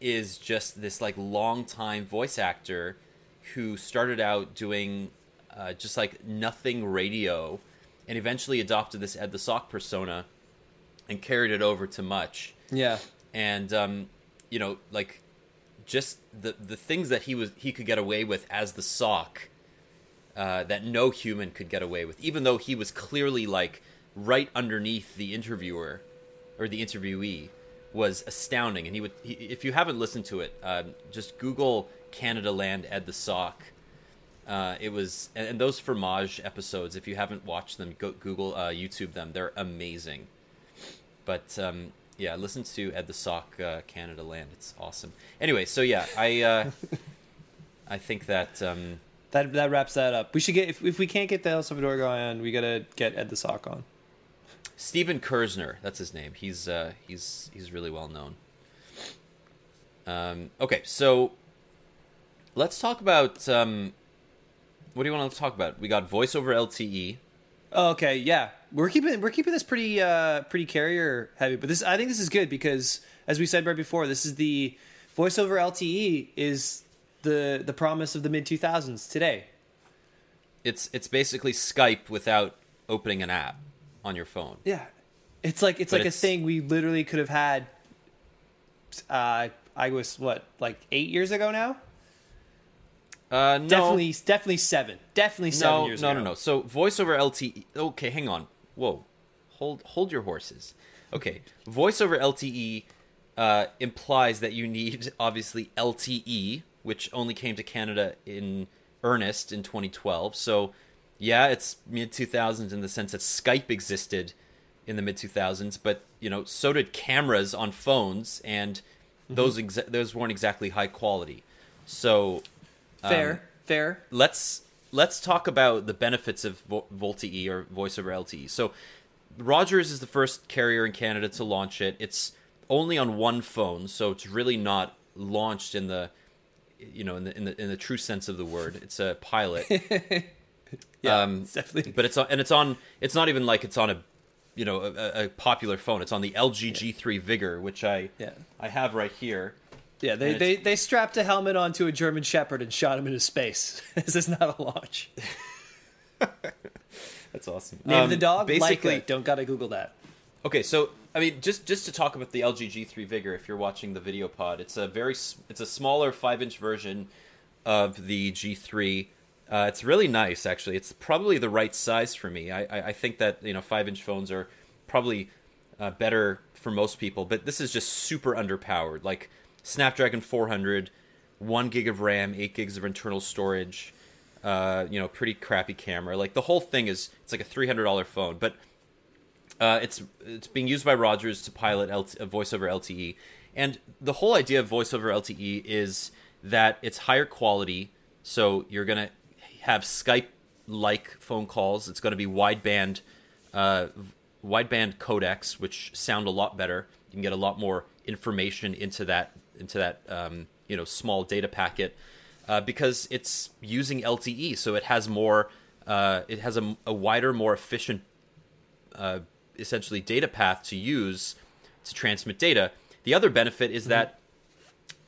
S2: is just this like long-time voice actor who started out doing uh, just like nothing radio, and eventually adopted this Ed the Sock persona and carried it over to Much
S1: yeah.
S2: and um, you know, like just the the things that he was he could get away with as the sock uh, that no human could get away with, even though he was clearly like right underneath the interviewer. or the interviewee was astounding, and he would. He, if you haven't listened to it, uh, just Google Canadaland Ed the Sock. Uh, it was, and, and, those Fromage episodes. If you haven't watched them, go Google uh, YouTube them. They're amazing. But um, yeah, listen to Ed the Sock uh, Canadaland. It's awesome. Anyway, so yeah, I uh, I think that um,
S1: that that wraps that up. We should get if, if we can't get the El Tabador guy on, we gotta get Ed the Sock on.
S2: Steven Kerzner, that's his name. He's uh, he's he's really well known. Um, okay, so let's talk about um, what do you want to talk about? We got voice over LTE.
S1: Oh, okay, yeah, we're keeping we're keeping this pretty uh, pretty carrier heavy, but this I think this is good because as we said right before, this is the voice over LTE is the the promise of the mid two thousands today.
S2: It's it's basically Skype without opening an app on your phone.
S1: Yeah, it's like it's but like it's... a thing we literally could have had. Uh, I was what like eight years ago now.
S2: Uh, no.
S1: Definitely, definitely seven. Definitely seven
S2: no,
S1: years
S2: no,
S1: ago.
S2: No, no, no. So voice over LTE. Okay, hang on. Whoa, hold hold your horses. Okay, voice over LTE uh, implies that you need obviously LTE, which only came to Canada in earnest in 2012. So yeah, it's mid 2000s in the sense that Skype existed in the mid 2000s, but you know, so did cameras on phones, and mm-hmm. those exa- those weren't exactly high quality. So
S1: um, fair, fair.
S2: Let's let's talk about the benefits of Vo- VoLTE or Voice over LTE. So Rogers is the first carrier in Canada to launch it. It's only on one phone, so it's really not launched in the you know in the in the in the true sense of the word. It's a pilot.
S1: yeah, um, definitely.
S2: But it's on, and it's on. It's not even like it's on a, you know, a, a popular phone. It's on the LG G3 Vigor, which I
S1: yeah.
S2: I have right here.
S1: Yeah, they, they, they strapped a helmet onto a German Shepherd and shot him into space. this is not a launch.
S2: That's awesome.
S1: Name um, the dog. Basically, Laika. don't gotta Google that.
S2: Okay, so I mean, just just to talk about the LG G3 Vigor, if you're watching the video pod, it's a very it's a smaller five inch version of the G3. Uh, it's really nice, actually. It's probably the right size for me. I, I, I think that you know five inch phones are probably uh, better for most people, but this is just super underpowered. Like Snapdragon 400, one gig of RAM, eight gigs of internal storage. Uh, you know, pretty crappy camera. Like the whole thing is it's like a three hundred dollar phone, but uh, it's it's being used by Rogers to pilot LT, uh, voice over LTE, and the whole idea of voice over LTE is that it's higher quality. So you're gonna have Skype like phone calls. It's going to be wideband, uh, wideband codecs, which sound a lot better. You can get a lot more information into that into that um, you know small data packet uh, because it's using LTE, so it has more. Uh, it has a, a, wider, more efficient, uh, essentially data path to use to transmit data. The other benefit is mm-hmm. that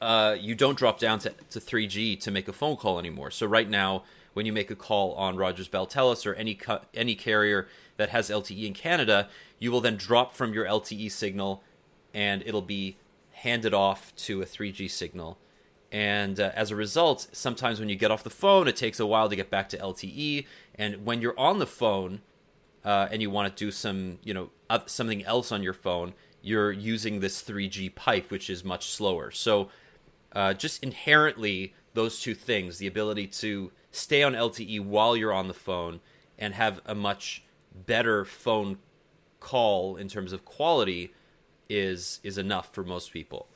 S2: uh, you don't drop down to, to 3G to make a phone call anymore. So right now, when you make a call on Rogers Bell Telus or any any carrier that has LTE in Canada, you will then drop from your LTE signal, and it'll be handed off to a 3G signal. And uh, as a result, sometimes when you get off the phone, it takes a while to get back to LTE. And when you're on the phone uh, and you want to do some, you know, something else on your phone, you're using this 3G pipe, which is much slower. So, uh, just inherently, those two things the ability to stay on LTE while you're on the phone and have a much better phone call in terms of quality is is enough for most people.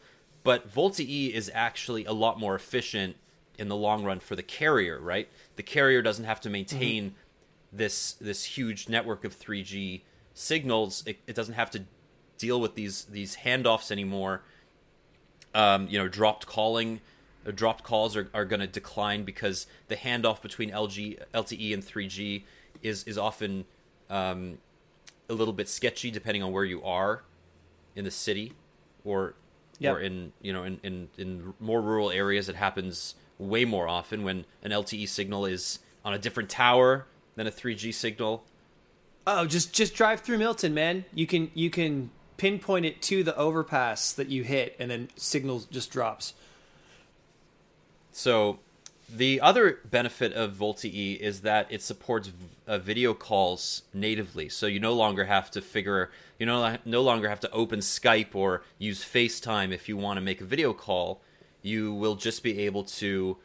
S2: But VoLTE is actually a lot more efficient in the long run for the carrier, right? The carrier doesn't have to maintain mm-hmm. this this huge network of 3G signals. It, it, doesn't have to deal with these these handoffs anymore. Um, you know, dropped calling dropped calls are, are going to decline because the handoff between LG, LTE and 3G is is often um, a little bit sketchy depending on where you are in the city or yep. or in you know in, in, in more rural areas. It happens way more often when an LTE signal is on a different tower than a 3G signal.
S1: Oh, just just drive through Milton, man. You can you can pinpoint it to the overpass that you hit, and then signal just drops.
S2: So the other benefit of VoLTE is that it supports uh, video calls natively, so you no longer have to figure you no no longer have to open Skype or use FaceTime if you want to make a video call. You will just be able to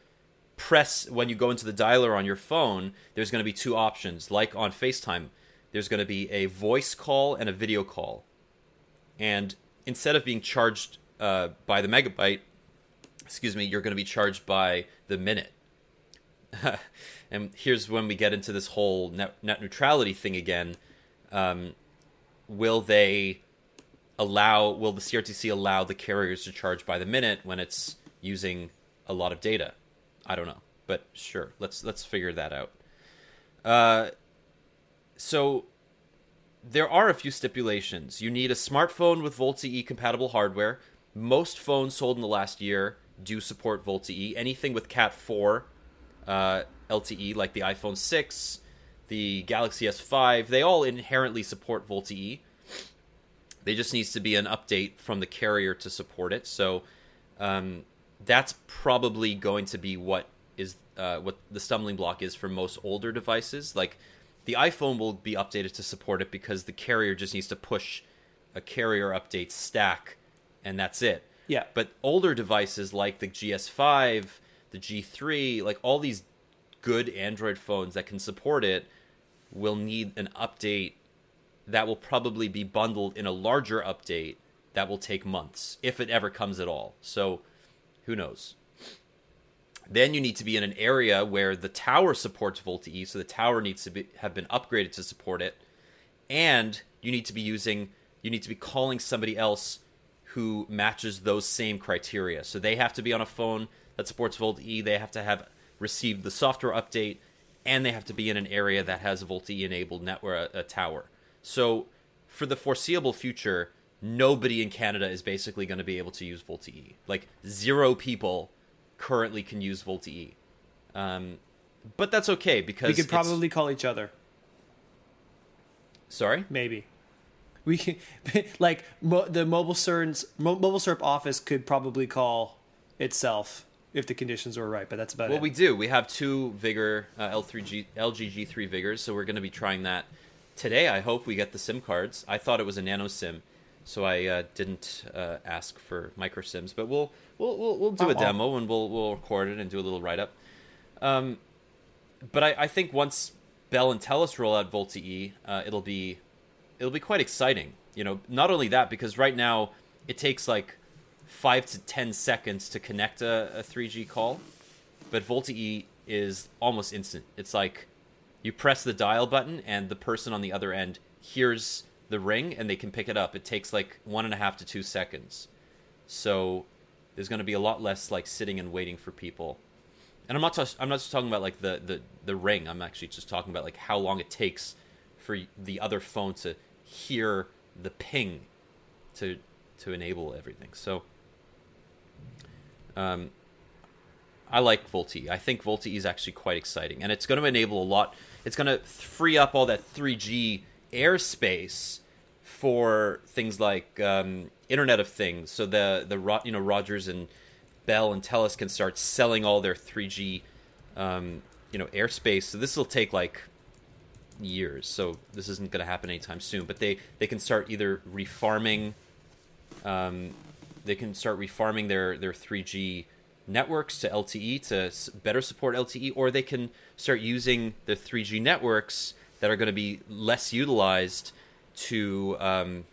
S2: press when you go into the dialer on your phone. There's going to be two options, like on FaceTime. There's going to be a voice call and a video call, and instead of being charged uh, by the megabyte, excuse me, you're going to be charged by the minute. and here's when we get into this whole net, net neutrality thing again. Um, will they allow? Will the CRTC allow the carriers to charge by the minute when it's using a lot of data? I don't know, but sure, let's let's figure that out. Uh, so there are a few stipulations. You need a smartphone with VoLTE compatible hardware. Most phones sold in the last year do support VoLTE. Anything with Cat 4 uh, LTE, like the iPhone 6, the Galaxy S5, they all inherently support VoLTE. They just needs to be an update from the carrier to support it. So um, that's probably going to be what is uh, what the stumbling block is for most older devices. Like the iPhone will be updated to support it because the carrier just needs to push a carrier update stack, and that's it.
S1: Yeah.
S2: But older devices like the GS5, the G3, like all these good Android phones that can support it will need an update that will probably be bundled in a larger update that will take months if it ever comes at all. So who knows? Then you need to be in an area where the tower supports VoLTE, so the tower needs to be, have been upgraded to support it, and you need to be using you need to be calling somebody else who matches those same criteria. So they have to be on a phone that supports VoLTE, they have to have received the software update, and they have to be in an area that has a VoLTE enabled network a, a tower. So for the foreseeable future, nobody in Canada is basically going to be able to use VoLTE. Like zero people currently can use VoLTE. Um, but that's okay because
S1: we could probably call each other.
S2: sorry.
S1: Maybe we can like mo- the MobileSyrup's mo- MobileSyrup office could probably call itself if the conditions were right. But that's about
S2: Well,
S1: it.
S2: Well, we do. We have two Vigor uh, L3G LG G3 Vigors, so we're going to be trying that today. I hope we get the SIM cards. I thought it was a nano SIM, so I uh, didn't uh, ask for micro SIMs. But we'll we'll we'll, we'll do a demo and we'll we'll record it and do a little write up. Um, but I, I think once Bell and Telus roll out VoLTE, uh, it'll be it'll be quite exciting. You know, not only that because right now it takes like five to ten seconds to connect a, a 3G call, but VoLTE is almost instant. It's like you press the dial button and the person on the other end hears the ring and they can pick it up. It takes like one and a half to two seconds. So there's going to be a lot less like sitting and waiting for people. And I'm not I'm not just talking about like the, the the ring. I'm actually just talking about like how long it takes for the other phone to hear the ping to to enable everything. So um I like VoLTE. I think VoLTE is actually quite exciting, and it's going to enable a lot. It's going to free up all that 3G airspace for things like um, Internet of Things. So the the you know Rogers and Bell and Telus can start selling all their 3G um, you know airspace. So this will take like years. So this isn't going to happen anytime soon. But they they can start either refarming. Um, they can start refarming their their 3G networks to LTE to better support LTE, or they can start using the 3G networks that are going to be less utilized to um,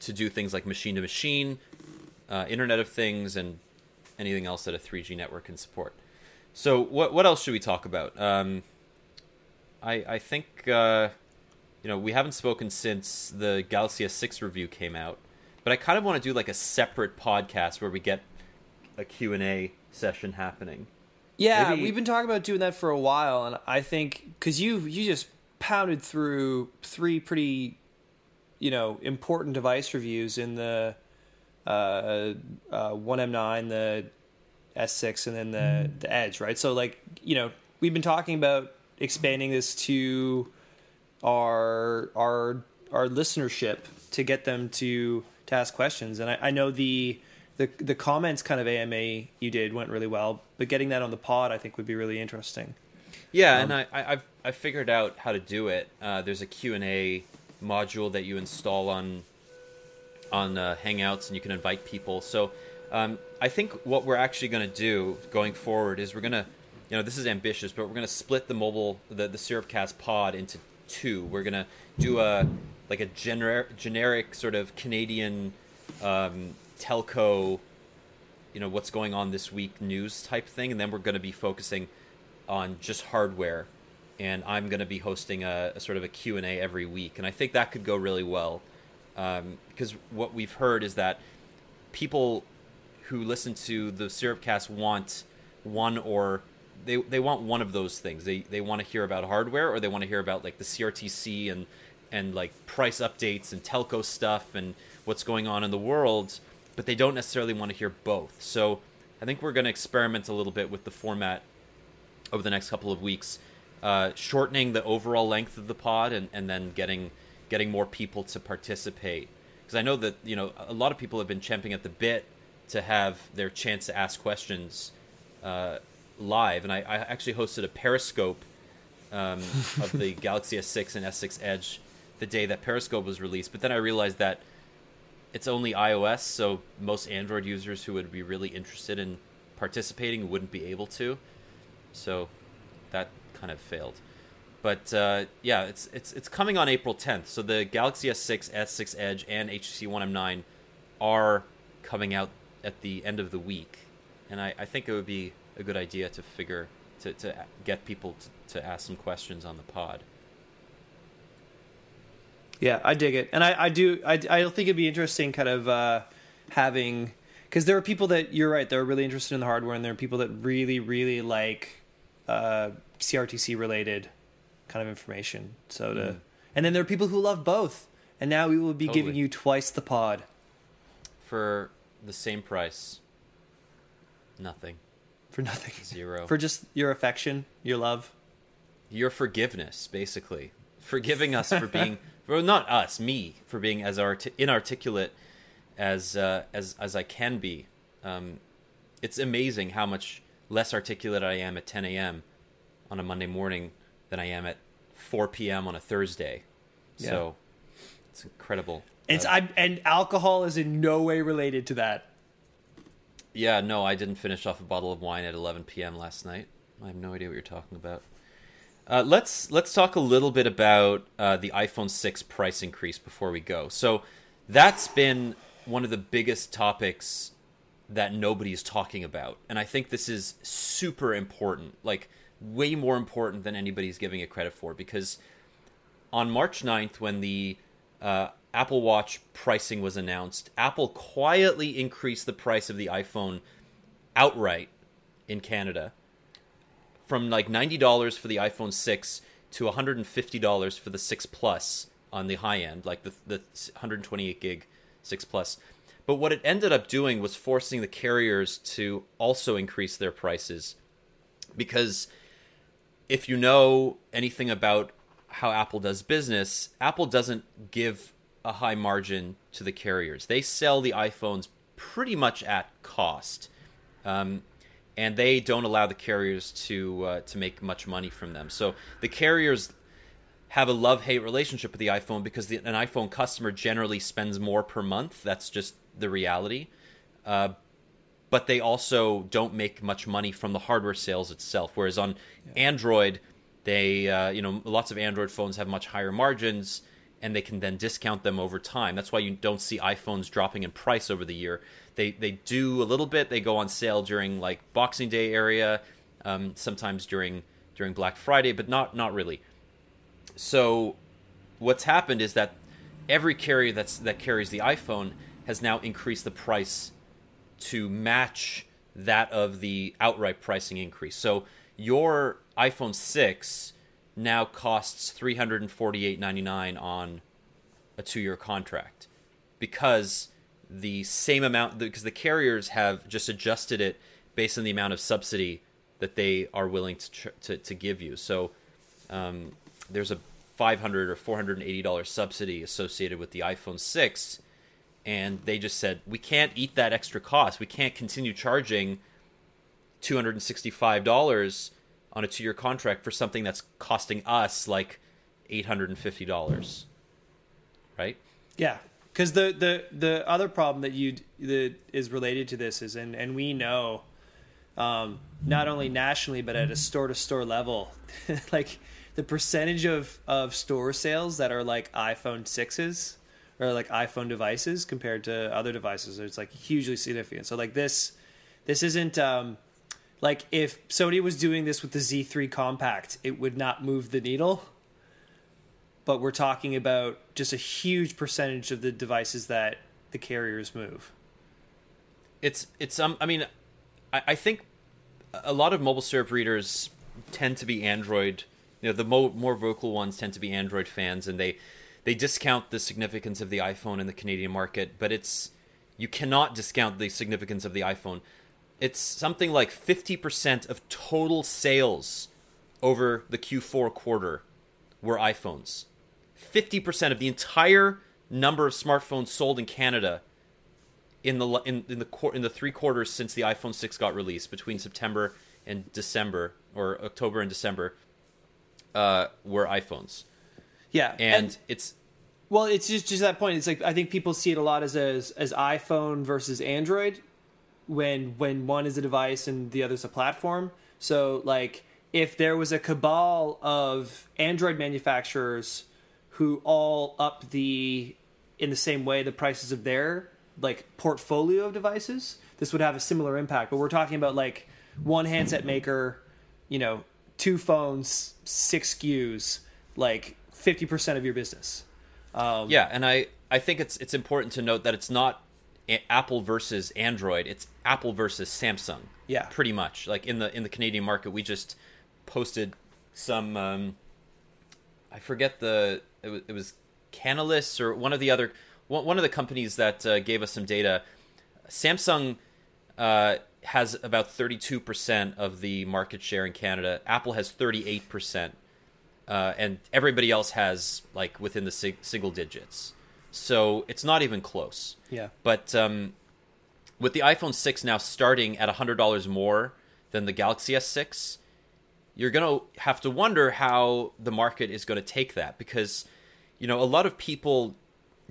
S2: to do things like machine to machine, uh, Internet of Things, and anything else that a 3G network can support. So what what else should we talk about? Um, I I think uh, you know we haven't spoken since the Galaxy S6 review came out, but I kind of want to do like a separate podcast where we get a Q and A session happening.
S1: Yeah,
S2: Maybe-
S1: we've been talking about doing that for a while, and I think because you you just pounded through three pretty, you know, important device reviews in the uh, uh, one M nine, the S six, and then the the Edge, right? So like you know, we've been talking about expanding this to our our our listenership to get them to to ask questions, and I, I know the the the comments kind of AMA you did went really well, but getting that on the pod I think would be really interesting.
S2: Yeah, um, and I, I have I figured out how to do it. Uh, there's a Q and A module that you install on on uh, Hangouts, and you can invite people. So um, I think what we're actually going to do going forward is we're going to, you know, this is ambitious, but we're going to split the mobile the the Syrupcast pod into two. We're going to do a like a generic generic sort of Canadian um, telco, you know, what's going on this week news type thing, and then we're going to be focusing on just hardware. And I'm going to be hosting a, a sort of a Q&A every week, and I think that could go really well. Um, because what we've heard is that people who listen to the Syrupcast want one or they they want one of those things. They they want to hear about hardware or they want to hear about like the CRTC and and like price updates and telco stuff and what's going on in the world but they don't necessarily want to hear both. So I think we're going to experiment a little bit with the format over the next couple of weeks, uh, shortening the overall length of the pod and, and then getting getting more people to participate. Because I know that you know a lot of people have been champing at the bit to have their chance to ask questions uh, live, and I, I, actually hosted a Periscope um, of the Galaxy S6 and S6 Edge the day that Periscope was released. But then I realized that it's only iOS, so most Android users who would be really interested in participating wouldn't be able to. So that kind of failed. But uh, yeah, it's it's it's coming on April 10th. So the Galaxy S6, S6 Edge, and HTC One M9 are coming out at the end of the week, and I, I think it would be a good idea to figure to, to get people to, to ask some questions on the pod.
S1: Yeah, I dig it, and I, I do. I, I think it'd be interesting, kind of uh, having because there are people that you're right. They're really interested in the hardware, and there are people that really, really like uh, CRTC related kind of information. So to, mm. and then there are people who love both, and now we will be totally. giving you twice the pod
S2: for the same price. Nothing.
S1: For nothing.
S2: Zero.
S1: For just your affection, your love,
S2: your forgiveness, basically forgiving us for being well, not us, me, for being as art- inarticulate as uh, as as I can be. Um, it's amazing how much less articulate I am at 10 a.m. on a Monday morning than I am at 4 p.m. on a Thursday. Yeah. So it's incredible.
S1: It's uh, I and alcohol is in no way related to that.
S2: Yeah, no, I didn't finish off a bottle of wine at 11 p.m. last night. I have no idea what you're talking about. Uh, let's let's talk a little bit about uh, the iPhone 6 price increase before we go. So that's been one of the biggest topics that nobody's talking about, and I think this is super important, like way more important than anybody's giving it credit for. Because on March 9th, when the uh, Apple Watch pricing was announced, Apple quietly increased the price of the iPhone outright in Canada from like $90 for the iPhone 6 to $150 for the 6 Plus on the high end, like the, the 128 gig 6 Plus. But what it ended up doing was forcing the carriers to also increase their prices. Because if you know anything about how Apple does business, Apple doesn't give a high margin to the carriers. They sell the iPhones pretty much at cost. Um, and they don't allow the carriers to uh, to make much money from them. So the carriers have a love hate relationship with the iPhone because the, an iPhone customer generally spends more per month. That's just the reality. Uh, but they also don't make much money from the hardware sales itself. Whereas on yeah. Android, they uh, you know lots of Android phones have much higher margins and they can then discount them over time. That's why you don't see iPhones dropping in price over the year. They they do a little bit. They go on sale during like Boxing Day area, um, sometimes during during Black Friday, but not not really. So what's happened is that every carrier that's that carries the iPhone has now increased the price to match that of the outright pricing increase. So your iPhone 6 now costs three hundred and forty eight ninety nine on a two year contract because the same amount because the carriers have just adjusted it based on the amount of subsidy that they are willing to to, to give you. So um, there's a 500 or 480 dollar subsidy associated with the iPhone 6 and they just said we can't eat that extra cost. We can't continue charging $265 on a two-year contract for something that's costing us like eight hundred and fifty dollars, right?
S1: Yeah, because the the the other problem that you that is related to this is, and and we know, um, not only nationally but at a store to store level, like the percentage of of store sales that are like iPhone sixes or like iPhone devices compared to other devices, it's like hugely significant. So like this, this isn't. Um, like if Sony was doing this with the Z3 compact, it would not move the needle. But we're talking about just a huge percentage of the devices that the carriers move.
S2: It's it's um I mean, I, I think a lot of MobileSyrup readers tend to be Android. You know, the mo- more vocal ones tend to be Android fans, and they they discount the significance of the iPhone in the Canadian market. But it's you cannot discount the significance of the iPhone it's something like 50% of total sales over the Q4 quarter were iPhones. 50% of the entire number of smartphones sold in Canada in the in, in the in the three quarters since the iPhone 6 got released between September and December or October and December uh, were iPhones.
S1: Yeah,
S2: and, and it's
S1: well, it's just just that point. It's like I think people see it a lot as as, as iPhone versus Android, when when one is a device and the other's a platform. So like if there was a cabal of Android manufacturers who all up the in the same way the prices of their like portfolio of devices, this would have a similar impact. But we're talking about like one handset maker, you know, two phones, six SKUs, like fifty percent of your business.
S2: Um, yeah, and I I think it's it's important to note that it's not Apple versus Android. It's Apple versus Samsung.
S1: Yeah,
S2: pretty much. Like in the in the Canadian market, we just posted some. Um, I forget the it was, it was Canalys or one of the other one, one of the companies that uh, gave us some data. Samsung uh, has about thirty two percent of the market share in Canada. Apple has thirty eight percent, uh, and everybody else has like within the sig- single digits. So it's not even close.
S1: Yeah.
S2: But um, with the iPhone 6 now starting at $100 more than the Galaxy S6, you're going to have to wonder how the market is going to take that because, you know, a lot of people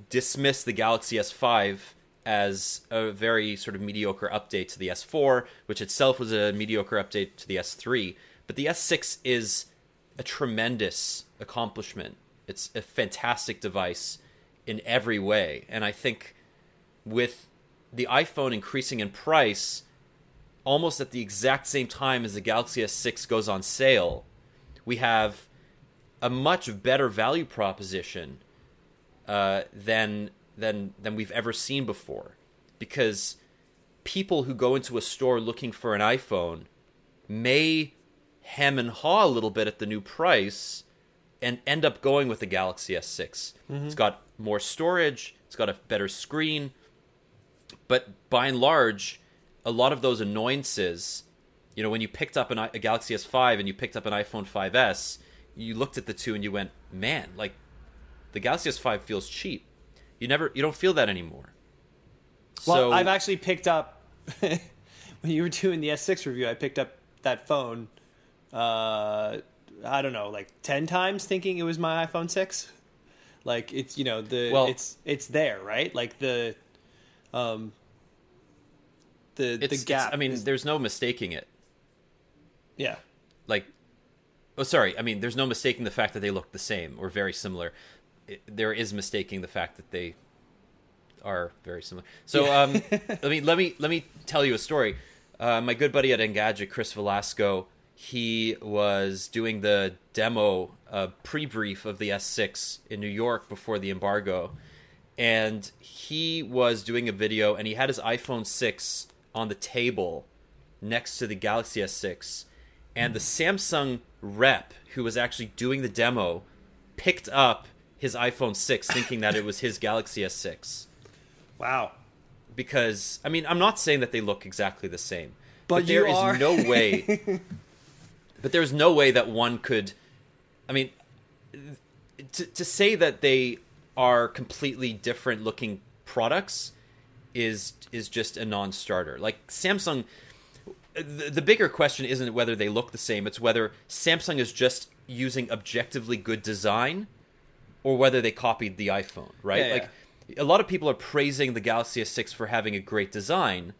S2: dismiss the Galaxy S5 as a very sort of mediocre update to the S4, which itself was a mediocre update to the S3. But the S6 is a tremendous accomplishment. It's a fantastic device in every way. And I think with the iPhone increasing in price almost at the exact same time as the Galaxy S6 goes on sale, we have a much better value proposition uh, than than than we've ever seen before, because people who go into a store looking for an iPhone may hem and haw a little bit at the new price and end up going with the Galaxy S6. Mm-hmm. It's got more storage, it's got a better screen, but by and large, a lot of those annoyances, you know, when you picked up an, a Galaxy S5 and you picked up an iPhone 5S, you looked at the two and you went, "Man, like the Galaxy S5 feels cheap." You never, you don't feel that anymore.
S1: Well, so, I've actually picked up when you were doing the S6 review. I picked up that phone. Uh, I don't know, like ten times, thinking it was my iPhone six. Like it's you know the well, it's it's there right like the um the the gap.
S2: I mean, is, there's no mistaking it.
S1: Yeah.
S2: Like, oh, sorry. I mean, there's no mistaking the fact that they look the same or very similar. It, there is mistaking the fact that they are very similar. So, yeah. um, let me let me let me tell you a story. Uh, my good buddy at Engadget, Chris Velazco, he was doing the demo uh, pre-brief of the S6 in New York before the embargo, and he was doing a video, and he had his iPhone 6 on the table next to the Galaxy S6, and the Samsung rep who was actually doing the demo picked up his iPhone 6 thinking that it was his Galaxy S6.
S1: Wow.
S2: Because I mean, I'm not saying that they look exactly the same, but, but there is no way but there's no way that one could. I mean, to to say that they are completely different looking products is is just a non-starter. Like Samsung the, the bigger question isn't whether they look the same, it's whether Samsung is just using objectively good design or whether they copied the iPhone, right?
S1: Yeah,
S2: like a lot of people are praising the Galaxy S6 for having a great design,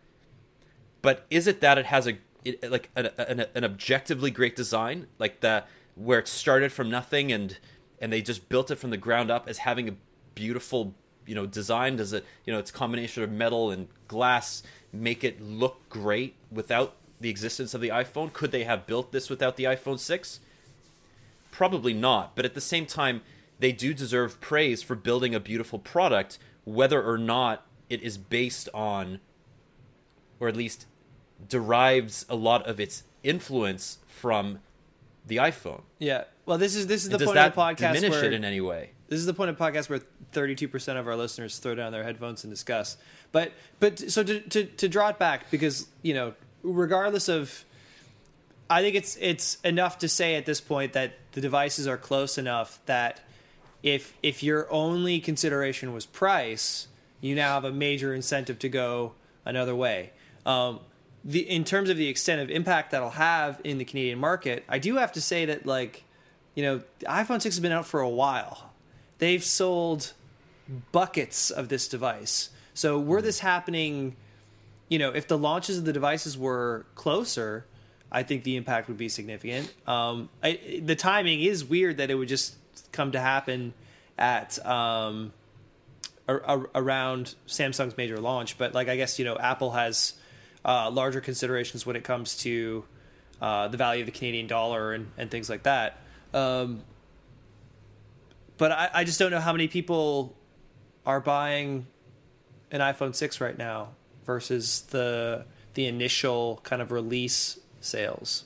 S2: but is it that it has a it, like an, an, an objectively great design, like the where it started from nothing and and they just built it from the ground up as having a beautiful you know design? Does it you know its combination of metal and glass make it look great without the existence of the iPhone? Could they have built this without the iPhone six? Probably not. But at the same time, they do deserve praise for building a beautiful product, whether or not it is based on, or at least derives a lot of its influence from the iPhone.
S1: Yeah. Well, this is this is the
S2: Does
S1: point
S2: that
S1: of the podcast
S2: diminish
S1: where
S2: it in any way?
S1: This is the point of podcast where 32% of our listeners throw down their headphones and discuss. But but so to to, to draw it back because you know regardless of I think it's it's enough to say at this point that the devices are close enough that if if your only consideration was price, you now have a major incentive to go another way. Um, the in terms of the extent of impact that'll have in the Canadian market, I do have to say that like, you know, the iPhone 6 has been out for a while. They've sold buckets of this device. So were this happening, you know, if the launches of the devices were closer, I think the impact would be significant. Um, I, the timing is weird that it would just come to happen at um, around Samsung's major launch, but like I guess you know Apple has uh, larger considerations when it comes to uh, the value of the Canadian dollar and, and things like that. Um, but I, I just don't know how many people are buying an iPhone six right now versus the the initial kind of release sales.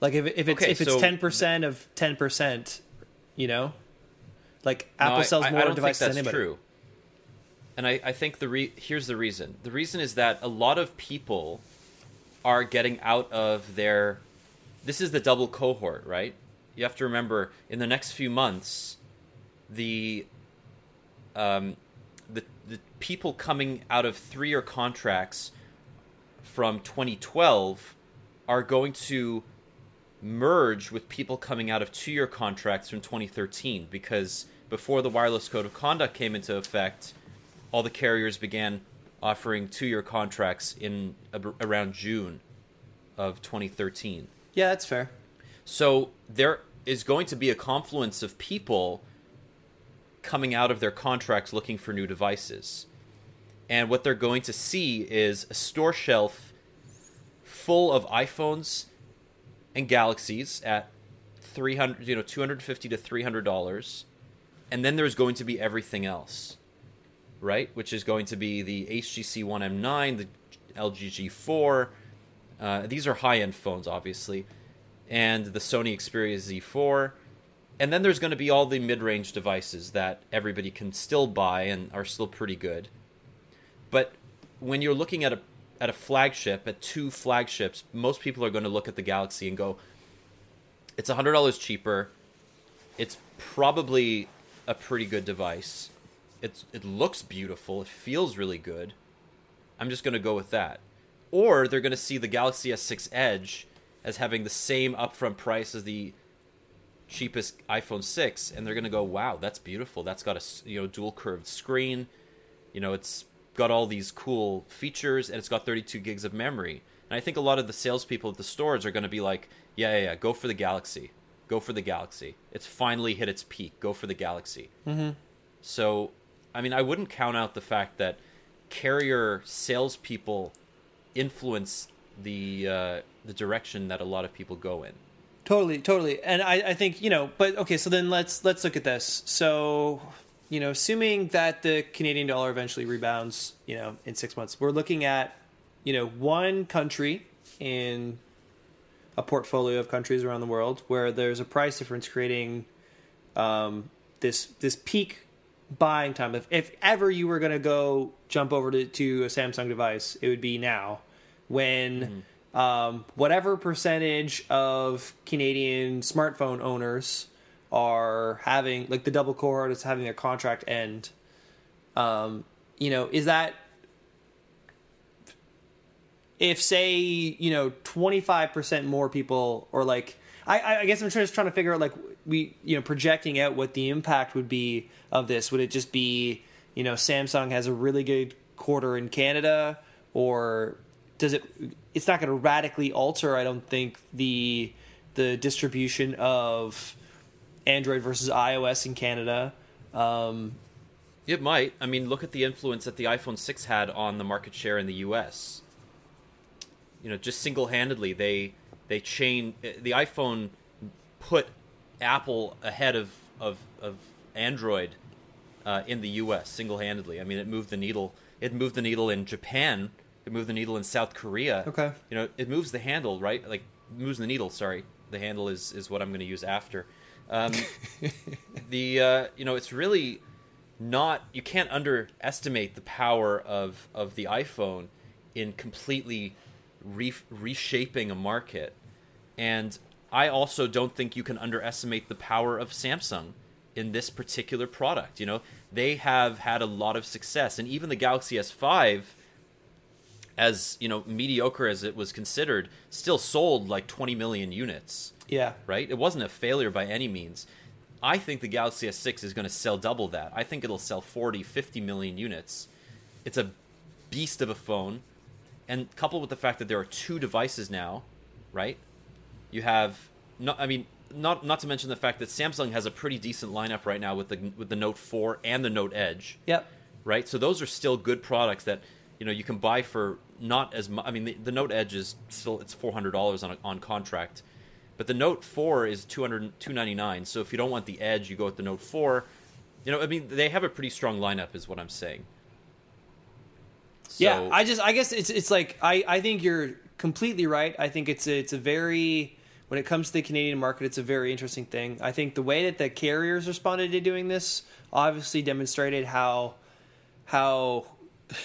S1: Like if if it's
S2: Okay,
S1: if it's
S2: so-
S1: ten percent of ten percent, you know, like
S2: No,
S1: Apple
S2: I-
S1: sells
S2: I,
S1: more
S2: I
S1: devices
S2: think that's
S1: than anybody.
S2: true. And I, I think the re- here's the reason. The reason is that a lot of people are getting out of their. This is the double cohort, right? You have to remember in the next few months, the um, the the people coming out of three year contracts from 2012 are going to merge with people coming out of two year contracts from 2013 because before the wireless code of conduct came into effect, all the carriers began offering two year contracts in ab- around June of 2013.
S1: Yeah, that's fair.
S2: So there is going to be a confluence of people coming out of their contracts looking for new devices. And what they're going to see is a store shelf full of iPhones and Galaxies at 300, you know, 250 to 300 dollars. And then there's going to be everything else. Right? Which is going to be the HTC One M9, the LG G4. Uh, these are high-end phones obviously and the Sony Xperia Z4. And then there's going to be all the mid-range devices that everybody can still buy and are still pretty good. But when you're looking at a at a flagship, at two flagships, most people are going to look at the Galaxy and go, "It's hundred dollars cheaper. It's probably a pretty good device. It's it looks beautiful. It feels really good. I'm just going to go with that." Or they're going to see the Galaxy S6 Edge as having the same upfront price as the cheapest iPhone 6 and they're going to go wow that's beautiful. That's got a you know dual curved screen. You know it's got all these cool features and it's got 32 gigs of memory. And I think a lot of the salespeople at the stores are going to be like yeah yeah yeah go for the Galaxy. Go for the Galaxy. It's finally hit its peak. Go for the Galaxy. Mm-hmm. so I mean I wouldn't count out the fact that carrier salespeople influence the uh, the direction that a lot of people go in.
S1: Totally, totally. And I, I think, you know, but okay, so then let's let's look at this. So, you know, assuming that the Canadian dollar eventually rebounds, you know, in six months, we're looking at, you know, one country in a portfolio of countries around the world where there's a price difference creating um, this this peak buying time. If, if ever you were going to go jump over to, to a Samsung device, it would be now when um, whatever percentage of Canadian smartphone owners are having like the double cohort is having their contract end. Um, you know, is that if say you know 25% more people or like I, I guess I'm just trying to figure out like we you know projecting out what the impact would be of this would it just be you know Samsung has a really good quarter in Canada or does it it's not going to radically alter I don't think the the distribution of Android versus iOS in Canada um,
S2: it might I mean look at the influence that the iPhone 6 had on the market share in the US you know just single-handedly they they chain the iPhone put Apple ahead of of, of Android uh, in the U.S. single-handedly. I mean, it moved the needle. It moved the needle in Japan. It moved the needle in South Korea.
S1: Okay.
S2: You know, it moves the handle, right? Like moves the needle. Sorry, the handle is is what I'm going to use after. Um, the uh, you know, it's really not. You can't underestimate the power of of the iPhone in completely re- reshaping a market. And I also don't think you can underestimate the power of Samsung in this particular product. You know, they have had a lot of success, and even the Galaxy S5, as you know, mediocre as it was considered, still sold like 20 million units.
S1: Yeah.
S2: Right? It wasn't a failure by any means. I think the Galaxy S6 is going to sell double that. I think it'll sell 40, 50 million units. It's a beast of a phone and coupled with the fact that there are two devices now, right? You have not. I mean, not not to mention the fact that Samsung has a pretty decent lineup right now with the with the Note 4 and the Note Edge.
S1: Yep.
S2: Right. So those are still good products that you know you can buy for not as much. I mean, the, the, Note Edge is still it's four hundred dollars on on contract, but the Note 4 is 200 299 So if you don't want the Edge, you go with the Note 4. You know, I mean, they have a pretty strong lineup, is what I'm saying.
S1: So, yeah, I just I guess it's it's like I I think you're completely right. I think it's a, it's a very when it comes to the Canadian market, it's a very interesting thing. I think the way that the carriers responded to doing this obviously demonstrated how how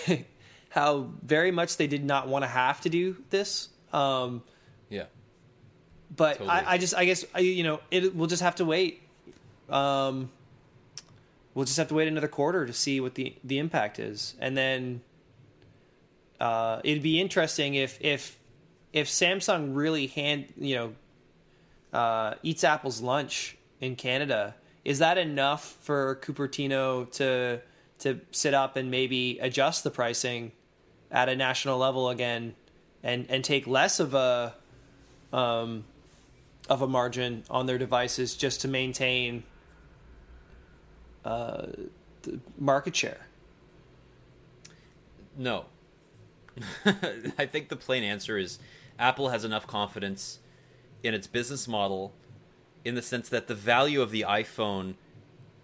S1: how very much they did not want to have to do this. Um,
S2: yeah.
S1: But totally. I, I, just I guess I, you know it we'll just have to wait. Um, we'll just have to wait another quarter to see what the the impact is, and then uh, it'd be interesting if if if Samsung really hand you know uh, eats Apple's lunch in Canada. Is that enough for Cupertino to to sit up and maybe adjust the pricing at a national level again, and and take less of a um, of a margin on their devices just to maintain uh, market share?
S2: No, I think the plain answer is Apple has enough confidence in its business model in the sense that the value of the iPhone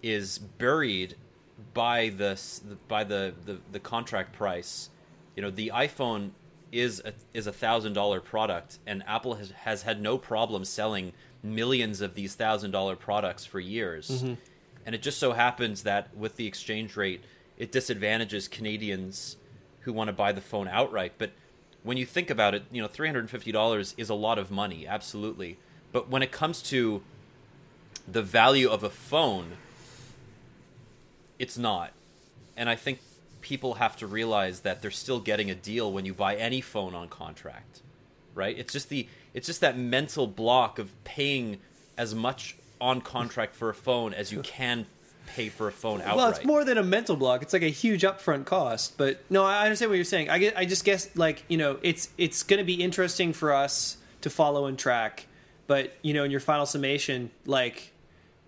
S2: is buried by the by the, the, the contract price. You know, the iPhone is a, is a thousand dollar product, and Apple has has had no problem selling millions of these thousand dollar products for years. Mm-hmm. And it just so happens that with the exchange rate, it disadvantages Canadians who want to buy the phone outright. But when you think about it, you know, three hundred and fifty dollars is a lot of money, absolutely. But when it comes to the value of a phone, it's not. And I think people have to realize that they're still getting a deal when you buy any phone on contract. Right? It's just the it's just that mental block of paying as much on contract for a phone as you can pay for a phone outright.
S1: Well, it's more than a mental block. It's like a huge upfront cost. But no, I understand what you're saying. I get, I just guess like you know, it's it's going to be interesting for us to follow and track. But you know, in your final summation, like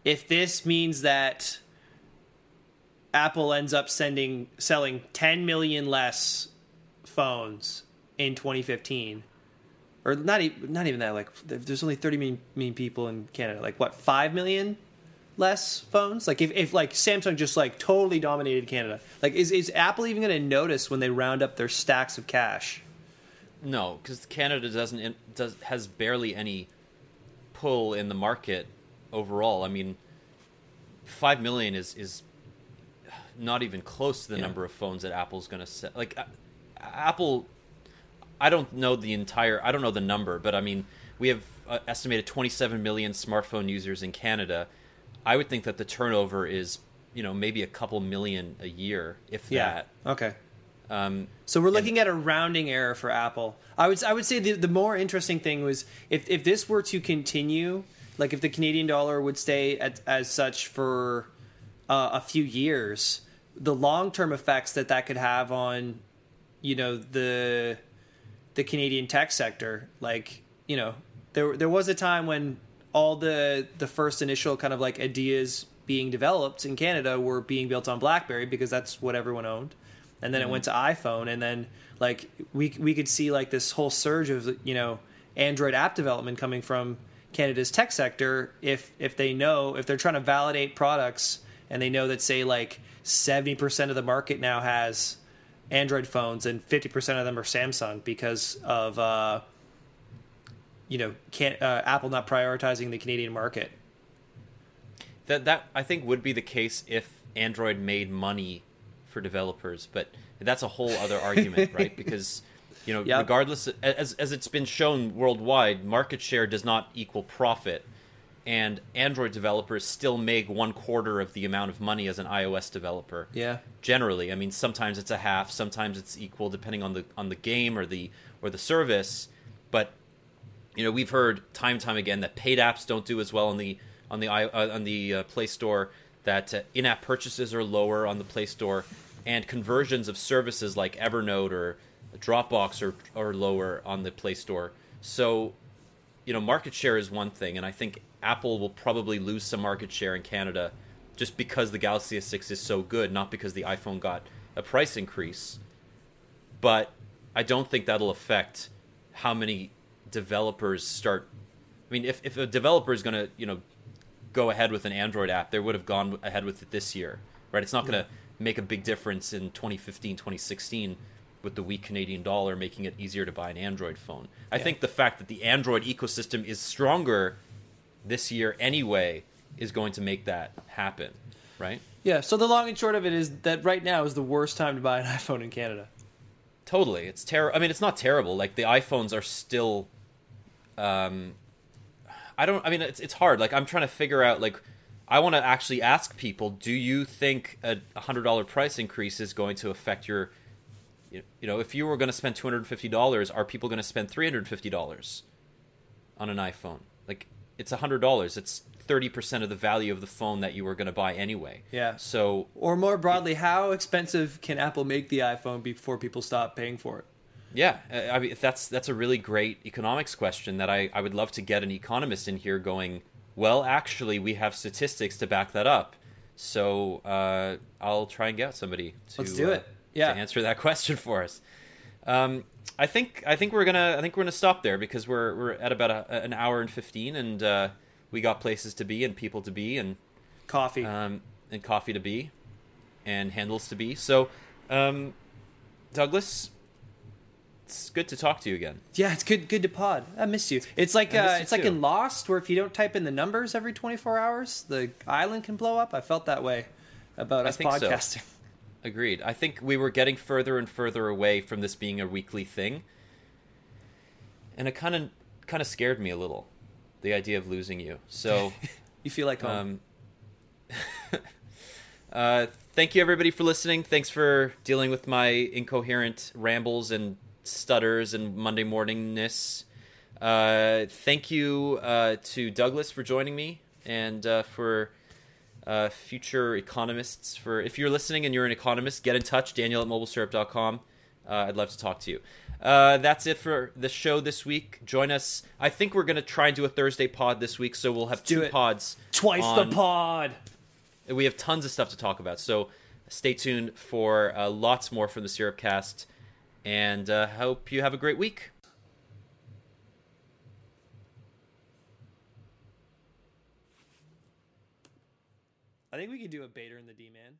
S1: if this means that Apple ends up sending selling 10 million less phones in 2015 or not even not even that like there's only 30 million, million people in Canada like what 5 million less phones? Like if, if like Samsung just like totally dominated Canada, like is is Apple even going to notice when they round up their stacks of cash?
S2: No, because Canada doesn't does has barely any pull in the market overall. I mean, five million is is not even close to the yeah. number of phones that Apple's going to sell. Like Apple, I don't know the entire. I don't know the number, but I mean, we have uh, estimated 27 million smartphone users in Canada I would think that the turnover is you know maybe a couple million a year, if
S1: Yeah.
S2: that.
S1: Okay.
S2: Um,
S1: So we're looking at a rounding error for Apple. I would I would say the, the more interesting thing was if if this were to continue, like if the Canadian dollar would stay at, as such for uh, a few years, the long term effects that that could have on, you know the the Canadian tech sector. Like you know there there was a time when all the the first initial kind of like ideas being developed in Canada were being built on BlackBerry because that's what everyone owned and then it mm-hmm. went to iPhone, and then like we we could see like this whole surge of you know Android app development coming from Canada's tech sector if if they know if they're trying to validate products and they know that say like seventy percent of the market now has Android phones and fifty percent of them are Samsung because of uh, you know can uh, Apple not prioritizing the Canadian market.
S2: that that I think would be the case if Android made money for developers, but that's a whole other argument, right? Because you know,
S1: Yep.
S2: regardless as as it's been shown worldwide, market share does not equal profit, and Android developers still make one quarter of the amount of money as an iOS developer.
S1: Yeah.
S2: Generally, I mean, sometimes it's a half, sometimes it's equal, depending on the on the game or the or the service. But you know, we've heard time and time again that paid apps don't do as well on the on the uh, on the uh, Play Store. That uh, in-app purchases are lower on the Play Store, and conversions of services like Evernote or Dropbox are are lower on the Play Store. So, you know, market share is one thing, and I think Apple will probably lose some market share in Canada just because the Galaxy S6 is so good, not because the iPhone got a price increase. But I don't think that'll affect how many developers start. I mean, if, if a developer is going to, you know, go ahead with an Android app, they would have gone ahead with it this year, right? It's not going to make a big difference in 2015, 2016 with the weak Canadian dollar making it easier to buy an Android phone. I think the fact that the Android ecosystem is stronger this year anyway is going to make that happen, right?
S1: Yeah. So the long and short of it is that right now is the worst time to buy an iPhone in Canada.
S2: Totally, it's terrible. I mean, it's not terrible. Like the iPhones are still, um, I don't. I mean, it's it's hard. Like I'm trying to figure out. Like, I want to actually ask people: Do you think a hundred dollar price increase is going to affect your, you know, if you were going to spend two hundred fifty dollars, are people going to spend three hundred fifty dollars on an iPhone? Like, it's a hundred dollars. It's thirty percent of the value of the phone that you were going to buy anyway.
S1: Yeah.
S2: So
S1: Or more broadly, how expensive can Apple make the iPhone before people stop paying for it?
S2: Yeah, uh, I mean that's that's a really great economics question that I, I would love to get an economist in here going. Well, actually, we have statistics to back that up, so uh, I'll try and get somebody to
S1: Let's do
S2: uh,
S1: it. Yeah.
S2: to answer that question for us. Um, I think I think we're gonna I think we're gonna stop there because we're we're at about a, an hour and fifteen, and uh, we got places to be and people to be and
S1: Coffee.
S2: um, and coffee to be and handles to be. So, um, Douglas, it's good to talk to you again.
S1: yeah, it's good. Good to pod. I missed you. It's like uh,
S2: you
S1: it's like in Lost, where if you don't type in the numbers every 24 hours, the island can blow up. I felt that way about
S2: I
S1: us
S2: podcasting. so. Agreed. I think we were getting further and further away from this being a weekly thing, and it kind of kind of scared me a little, the idea of losing you. So,
S1: You feel like home.
S2: um, uh, thank you everybody for listening. Thanks for dealing with my incoherent rambles and stutters and Monday morningness. Uh, thank you uh, to Douglas for joining me and uh, for uh, future economists. For if you're listening and you're an economist, get in touch. Daniel at mobilesyrup.com. Uh, I'd love to talk to you. Uh, that's it for the show this week. Join us. I think we're going to try and do a Thursday pod this week, so we'll have
S1: do
S2: two
S1: it.
S2: pods.
S1: Twice
S2: on-
S1: the pod.
S2: we have tons of stuff to talk about. So stay tuned for uh, lots more from the Syrup Cast, and uh, hope you have a great week.
S1: I think we could do a Bader and the D man.